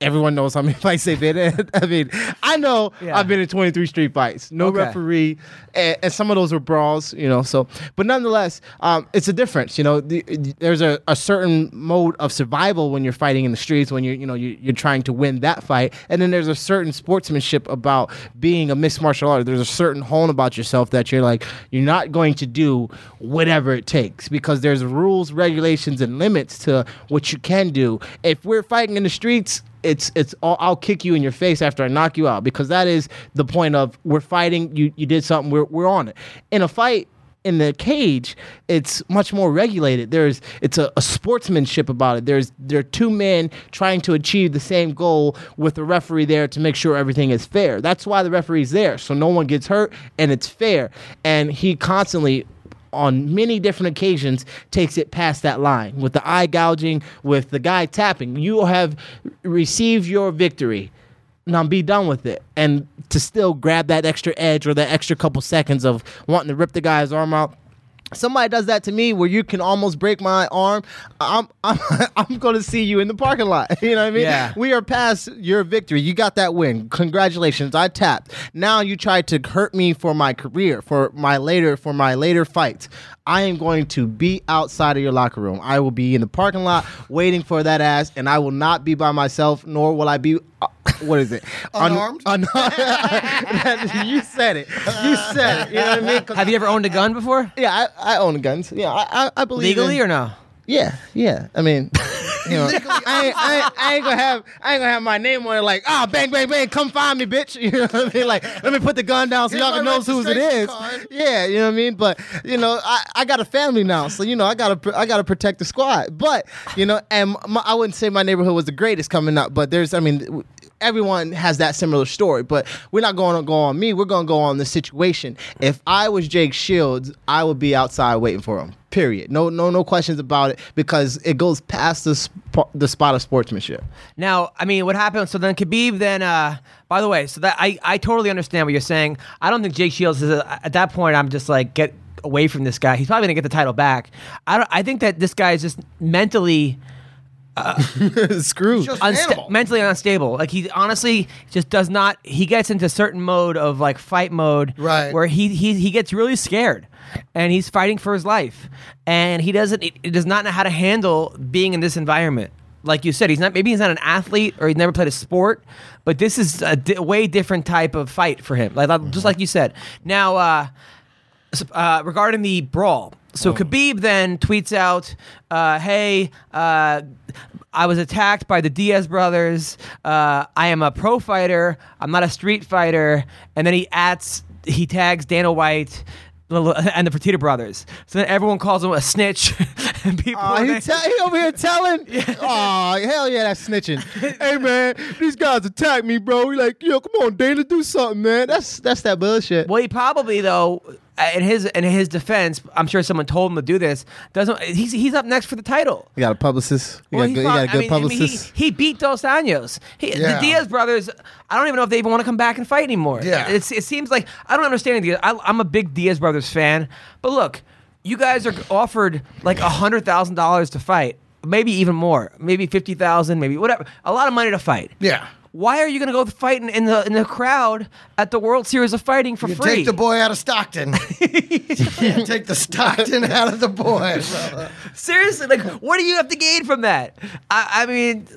Everyone knows how many fights they've been in. I mean, I know Yeah. I've been in 23 street fights. No Okay. referee, and, and some of those were brawls, you know. So, but nonetheless, um, it's a difference. You know, the, there's a, a certain mode of survival when you're fighting in the streets, when you're, you know, you, you're trying to win that fight, and then there's a certain sportsmanship about being a mixed martial artist. There's a certain hone about yourself that you're like, you're not going to do whatever it takes because there's rules, regulations, and limits to what you can do. If we're fighting in the streets, it's it's all, I'll kick you in your face after I knock you out because that is the point of we're fighting. You you did something. We're we're on it. In a fight in the cage, it's much more regulated. There's it's a, a sportsmanship about it. There's there are two men trying to achieve the same goal with the referee there to make sure everything is fair. That's why the referee's there, so no one gets hurt and it's fair. And he constantly on many different occasions takes it past that line with the eye gouging, with the guy tapping. You have received your victory. Now be done with it. And to still grab that extra edge or that extra couple seconds of wanting to rip the guy's arm out. Somebody does that to me where you can almost break my arm. I'm I'm I'm going to see you in the parking lot. You know what I mean? Yeah. We are past your victory. You got that win. Congratulations. I tapped. Now you tried to hurt me for my career, for my later for my later fights. I am going to be outside of your locker room. I will be in the parking lot waiting for that ass, and I will not be by myself, nor will I be. Uh, what is it? Un- Unarmed? un- you said it. You said it. You know what I mean? 'Cause Have you ever owned a gun before? yeah, I, I own guns. Yeah, I, I, I believe Legally in- or no? Yeah, yeah. I mean, you know, I, ain't, I, ain't, I ain't gonna have I ain't gonna have my name on it like ah bang bang bang come find me bitch. You know what I mean? Like let me put the gun down so Here's y'all can know whose it is. card. yeah you know what I mean? But you know I, I got a family now so you know I gotta I gotta protect the squad. But you know and my, I wouldn't say my neighborhood was the greatest coming up but there's I mean everyone has that similar story. But we're not going to go on me we're going to go on the situation. If I was Jake Shields I would be outside waiting for him period no no no questions about it because it goes past the sp- the spot of sportsmanship Now, I mean, what happened? So then Khabib then, uh, by the way, so that I, I totally understand what you're saying. I don't think Jake Shields is, a, at that point, I'm just like, get away from this guy. He's probably to get the title back. I don't, I think that this guy is just mentally, screwed Just unsta- animal. mentally unstable. Like he honestly just does not. He gets into certain mode of like fight mode, Right. Where he he he gets really scared, and he's fighting for his life, and he doesn't. He does not know how to handle being in this environment. Like you said, he's not. Maybe he's not an athlete or he's never played a sport, but this is a di- way different type of fight for him. Like like- just like you said. Now, uh, uh, regarding the brawl. So Khabib then tweets out, uh, "Hey, uh, I was attacked by the Diaz brothers. Uh, I am a pro fighter. I'm not a street fighter." And then he adds, he tags Dana White and the Fertitta brothers. So then everyone calls him a snitch. and people, Oh, he, he over here telling. Oh, hell yeah, that's snitching. hey man, these guys attacked me, bro. He like, yo, come on, Dana, do something, man. That's that's that bullshit. Well, he probably though, Uh, in his in his defense, I'm sure someone told him to do this. Doesn't he's he's up next for the title. You got a publicist. You Well, got, he good, you got a I good mean- I mean, publicist. he, he beat Dos Anjos. He, Yeah. The Diaz brothers. I don't even know if they even want to come back and fight anymore. Yeah. it's, it seems like I don't understand Diaz. I, I'm a big Diaz brothers fan, but look, you guys are offered like a hundred thousand dollars to fight, maybe even more, maybe fifty thousand, maybe whatever, a lot of money to fight. Yeah. Why are you going to go fighting in, in the in the crowd at the World Series of Fighting for You free? take the boy out of Stockton. you take the Stockton out of the boy. Seriously, like, what do you have to gain from that? I, I mean,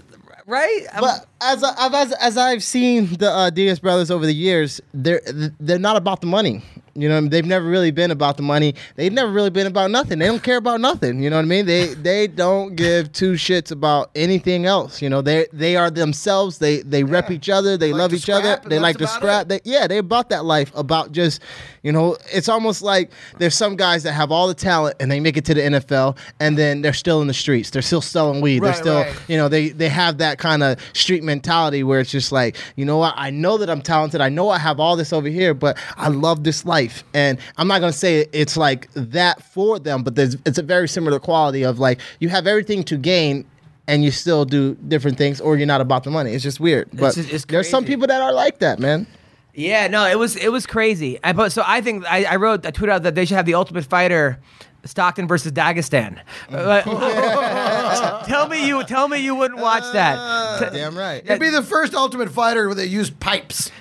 right? I'm- But as I, I've as, as I've seen the uh, Diaz brothers over the years, they're they're not about the money. You know, they've never really been about the money. They've never really been about nothing. They don't care about nothing. You know what I mean? They they don't give two shits about anything else. You know, they they are themselves. They they rep each other. They Like love each other. They like to scrap. They, yeah, they about that life. About just, you know, it's almost like there's some guys that have all the talent and they make it to the NFL and then they're still in the streets. They're still selling weed. Right, they're still, right. you know, they they have that kind of street mentality where it's just like, you know what? I know that I'm talented. I know I have all this over here, but I love this life. And I'm not gonna say it's like that for them, but there's it's a very similar quality of like you have everything to gain. And you still do different things, or you're not about the money. It's just weird. But just- it's there's some people that are like that, man. Yeah, no, it was it was crazy. I, but so I think I, I wrote I tweeted out that they should have the Ultimate Fighter. Stockton versus Dagestan. Uh, tell me you tell me you wouldn't watch that. T- Damn right. It'd be the first Ultimate Fighter where they use pipes.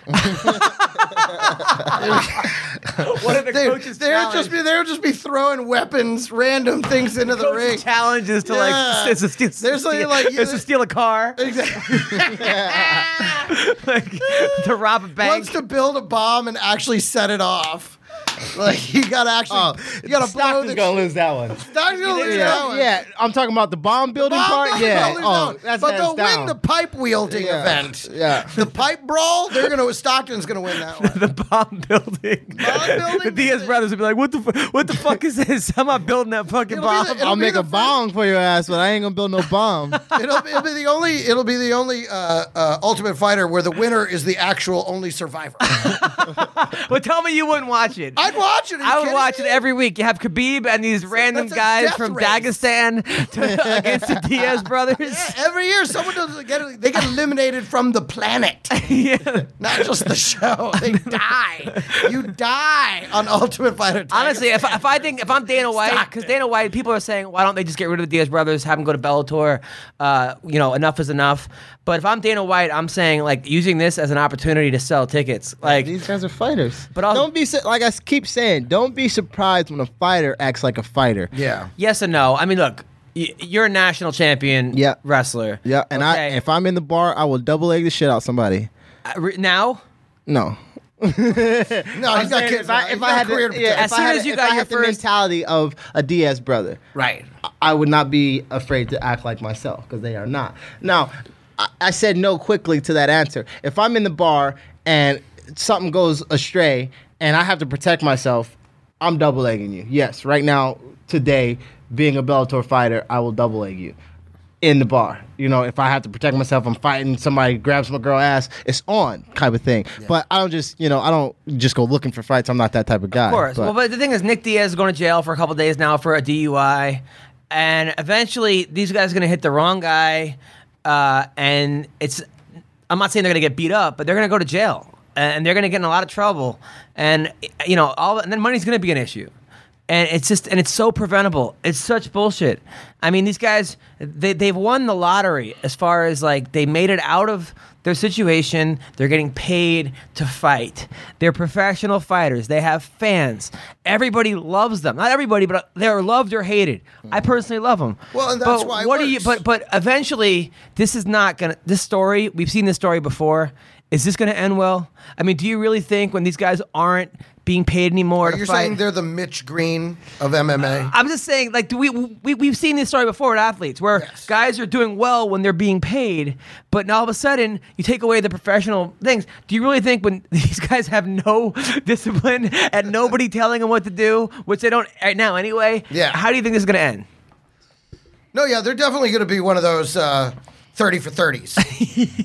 What are the They, coaches they would just be they would just be throwing weapons, random things into the ring. challenges to Yeah. like it's a steal, There's like- steal, like, it's to steal a car, Exactly. like, to rob a bank. Wants to build a bomb and actually set it off. Like you gotta actually, Oh, you gotta blow Stockton's the. gonna lose that one. Stockton's gonna lose that Yeah, one. yeah. I'm talking about the bomb building Bomb part. building, yeah. they'll lose Oh, that one. that's but they'll down. win the pipe wielding Yeah. event. Yeah. The pipe brawl, they're gonna Stockton's gonna win that one. the bomb building. Bomb building? the Diaz brothers would be like, "What the fu- what the fuck is this? I'm not building that fucking It'll be bomb." the- I'll be make the a first- bomb for your ass, but I ain't gonna build no bomb. it'll, be, it'll be the only. It'll be the only uh, uh, Ultimate Fighter where the winner is the actual only survivor. but tell me you wouldn't watch it. I'd watch it. I would watch me? it every week. You have Khabib and these random that's guys from race. Dagestan to, against the Diaz brothers. Yeah, every year someone doesn't get they get eliminated from the planet, Yeah. not just the show. They die. You die on Ultimate Fighter. Honestly, if, if I think if I'm Dana White, because Dana White, people are saying, why don't they just get rid of the Diaz brothers, have them go to Bellator? Uh, you know, enough is enough. But if I'm Dana White, I'm saying like using this as an opportunity to sell tickets. Like, These guys are fighters. But I'll- don't be su- like I keep saying. Don't be surprised when a fighter acts like a fighter. yeah. yes and no. I mean, look, y- you're a national champion Yeah. wrestler. Yeah, and I Okay. if I'm in the bar, I will double leg the shit out somebody. Uh, re- now. No. No, he's got kids. if. I, He's if got I a had career to yeah, protect. As if I soon had- as you if got I your had the first- mentality of a Diaz brother, right. I would not be afraid to act like myself because they are not. Now, I, said no quickly to that answer. If I'm in the bar and something goes astray and I have to protect myself, I'm double legging you. Yes, right now, today, being a Bellator fighter, I will double leg you in the bar. You know, if I have to protect myself, I'm fighting, somebody grabs my girl ass, it's on kind of thing. But I don't just, you know, I don't just go looking for fights. I'm not that type of guy. Of course. But- well, but the thing is, Nick Diaz is going to jail for a couple days now for a DUI, and eventually these guys are going to hit the wrong guy, uh, and it's. I'm not saying they're going to get beat up, but they're going to go to jail, and they're going to get in a lot of trouble, and you know, all and then money's going to be an issue. And it's just, and it's so preventable. It's such bullshit. I mean, these guys, they, they've won the lottery as far as like they made it out of their situation. They're getting paid to fight. They're professional fighters. They have fans. Everybody loves them. Not everybody, but they're loved or hated. I personally love them. Well, and that's but why What do you? But but eventually, this is not gonna. This story, we've seen this story before. Is this gonna end well? I mean, do you really think when these guys aren't being paid anymore Are to you fight? saying they're the Mitch Green of MMA? I'm just saying, like, do we, we we've seen this story before with athletes, where Yes. guys are doing well when they're being paid, but now all of a sudden you take away the professional things. Do you really think when these guys have no discipline and nobody telling them what to do, which they don't right now anyway? Yeah. How do you think this is going to end? no, yeah, they're definitely going to be one of those uh, thirty for thirties.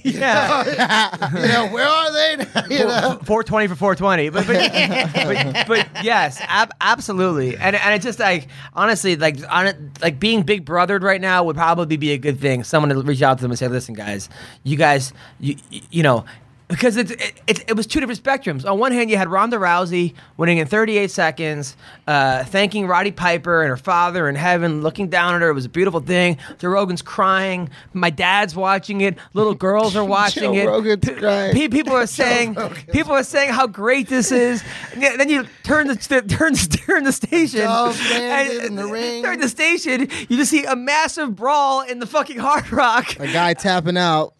Yeah. you know, where are they? now? you know, 420 for 420 but but, but, but yes ab- absolutely and and it's just like honestly like on it, like being big brothered right now would probably be a good thing someone to reach out to them and say listen guys you guys you you know because it, it, it, it was two different spectrums. On one hand, you had Ronda Rousey winning in 38 seconds, uh, thanking Roddy Piper and her father in heaven, looking down at her. It was a beautiful thing. Joe Rogan's crying. My dad's watching it. Little girls are watching Joe it. Rogan's P- crying. pe- people are saying people are saying how great this is. And then- you turn the st- turn the turn the station. Landed in the ring. Turn the station. You just see a massive brawl in the fucking Hard Rock. a guy tapping out,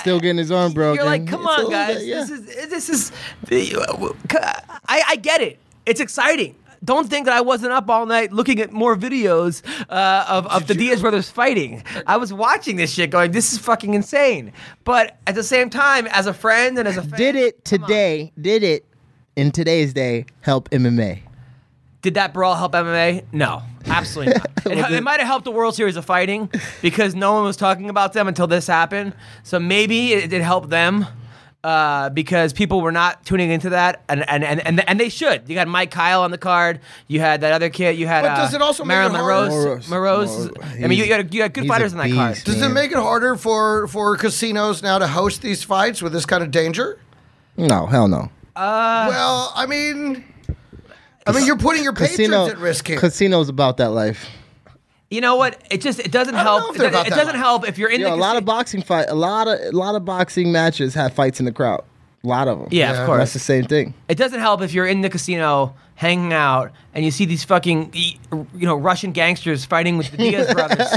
still getting his arm broken. You're like, come It's a on, guys. bit- yeah. This is this is. I, I get it. it's exciting. Don't think that I wasn't up all night looking at more videos uh, of, of the Diaz brothers fighting. I was watching this shit going, this is fucking insane. But at the same time, as a friend and as a fan, Did it today? Did it in today's day help MMA? Did that brawl help MMA? No, absolutely not. It, it might have helped the World Series of Fighting because no one was talking about them until this happened. So maybe it did help them uh, because people were not tuning into that, and and, and and and they should. You got Mike Kyle on the card. You had that other kid. You had But uh, does it also make Marilyn it harder- Monroe's. Moraes. Monroe's. Mor- I mean, you, you got you got good he's a fighters on that card. beast. Does it make it harder for for casinos now to host these fights with this kind of danger? No, hell no. Uh, well, I mean, I mean, you're putting your patrons Casino, at risk here. Casino's about that life. You know what? It just it doesn't I don't know help. It, doesn't- it doesn't life. help if you're in Yeah, the a lot of boxing fight, a lot of a lot of boxing matches have fights in the crowd. A lot of them. Yeah, Yeah. of course. That's the same thing. It doesn't help if you're in the casino hanging out and you see these fucking you know Russian gangsters fighting with the Diaz brothers,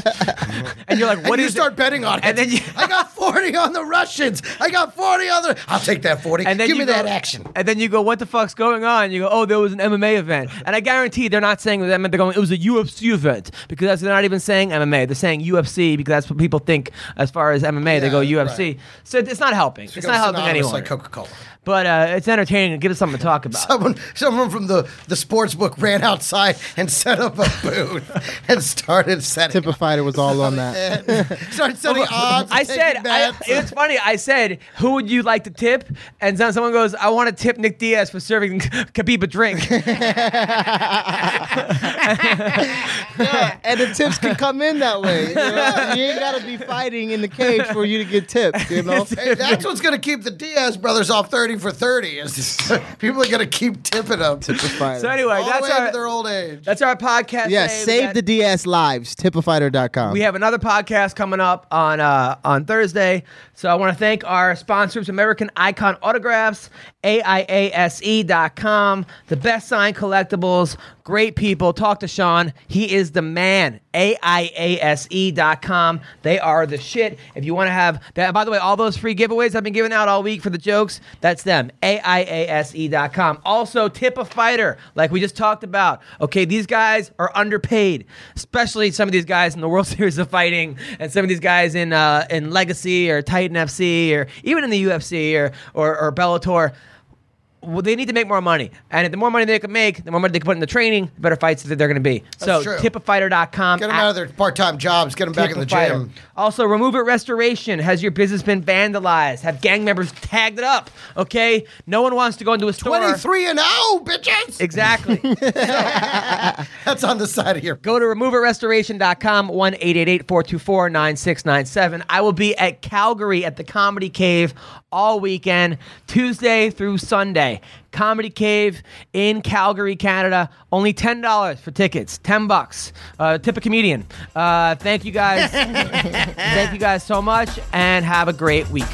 and you're like, and "What you start it? betting on it. And then you- I got 40 on the Russians. I got 40 on the. I'll take that 40. And then Give me go, that action. And then you go, "What the fuck's going on?" You go, "Oh, there was an MMA event," and I guarantee they're not saying that. They're going, "It was a UFC event," because that's, they're not even saying MMA. They're saying UFC because that's what people think as far as MMA. they go UFC, right. so it's not helping. It's, not helping anyone. Like Coca-Cola. but uh, it's entertaining. It gives us something to talk about. Someone, someone from the, the sports book ran outside and set up a booth and started setting. Tip of fighter was all on that. started setting oh, odds. I said, taking I, it's funny. I said, "Who would you like to tip?" And then someone goes, "I want to tip Nick Diaz for serving Khabib a drink." Yeah, and the tips can come in that way. You, know? You ain't gotta be fighting in the cage for you to get tipped. You know. Hey, that's what's going to keep the Diaz brothers off 30 for 30. Is people are going to keep tipping them Tip so anyway, all that's way our their old age. that's our podcast. yeah. We save got- the DS lives. Tipafighter.com. We have another podcast coming up on uh, on Thursday. So I want to thank our sponsors, American Icon Autographs, AIASE.com, the best signed collectibles, great people. Talk to Sean. He is the man. AIASE.com. They are the shit. If you want to have that, by the way, all those free giveaways I've been giving out all week for the jokes, that's them. AIASE.com. Also, tip a fighter, like we just talked about. Okay, these guys are underpaid, especially some of these guys in the World Series of Fighting and some of these guys in uh, in Legacy or Titan FC or even in the UFC or or, or Bellator well, they need to make more money. And the more money they can make, the more money they can put in the training, the better fights that they're going to be. so, true. tipafighter.com. Get them out of their part-time jobs. Get them back in the gym. Also, Remove It Restoration. Has your business been vandalized? Have gang members tagged it up? Okay? No one wants to go into a store. 23 and 0, bitches. Exactly. That's on the side of your. Go to removeitrestoration.com, 1 424 9697. I will be at Calgary at the Comedy Cave all weekend, Tuesday through Sunday. Comedy Cave in Calgary, Canada. Only $10 for tickets. 10 bucks. Uh, tip a comedian. Uh, thank you guys. thank you guys so much and have a great week.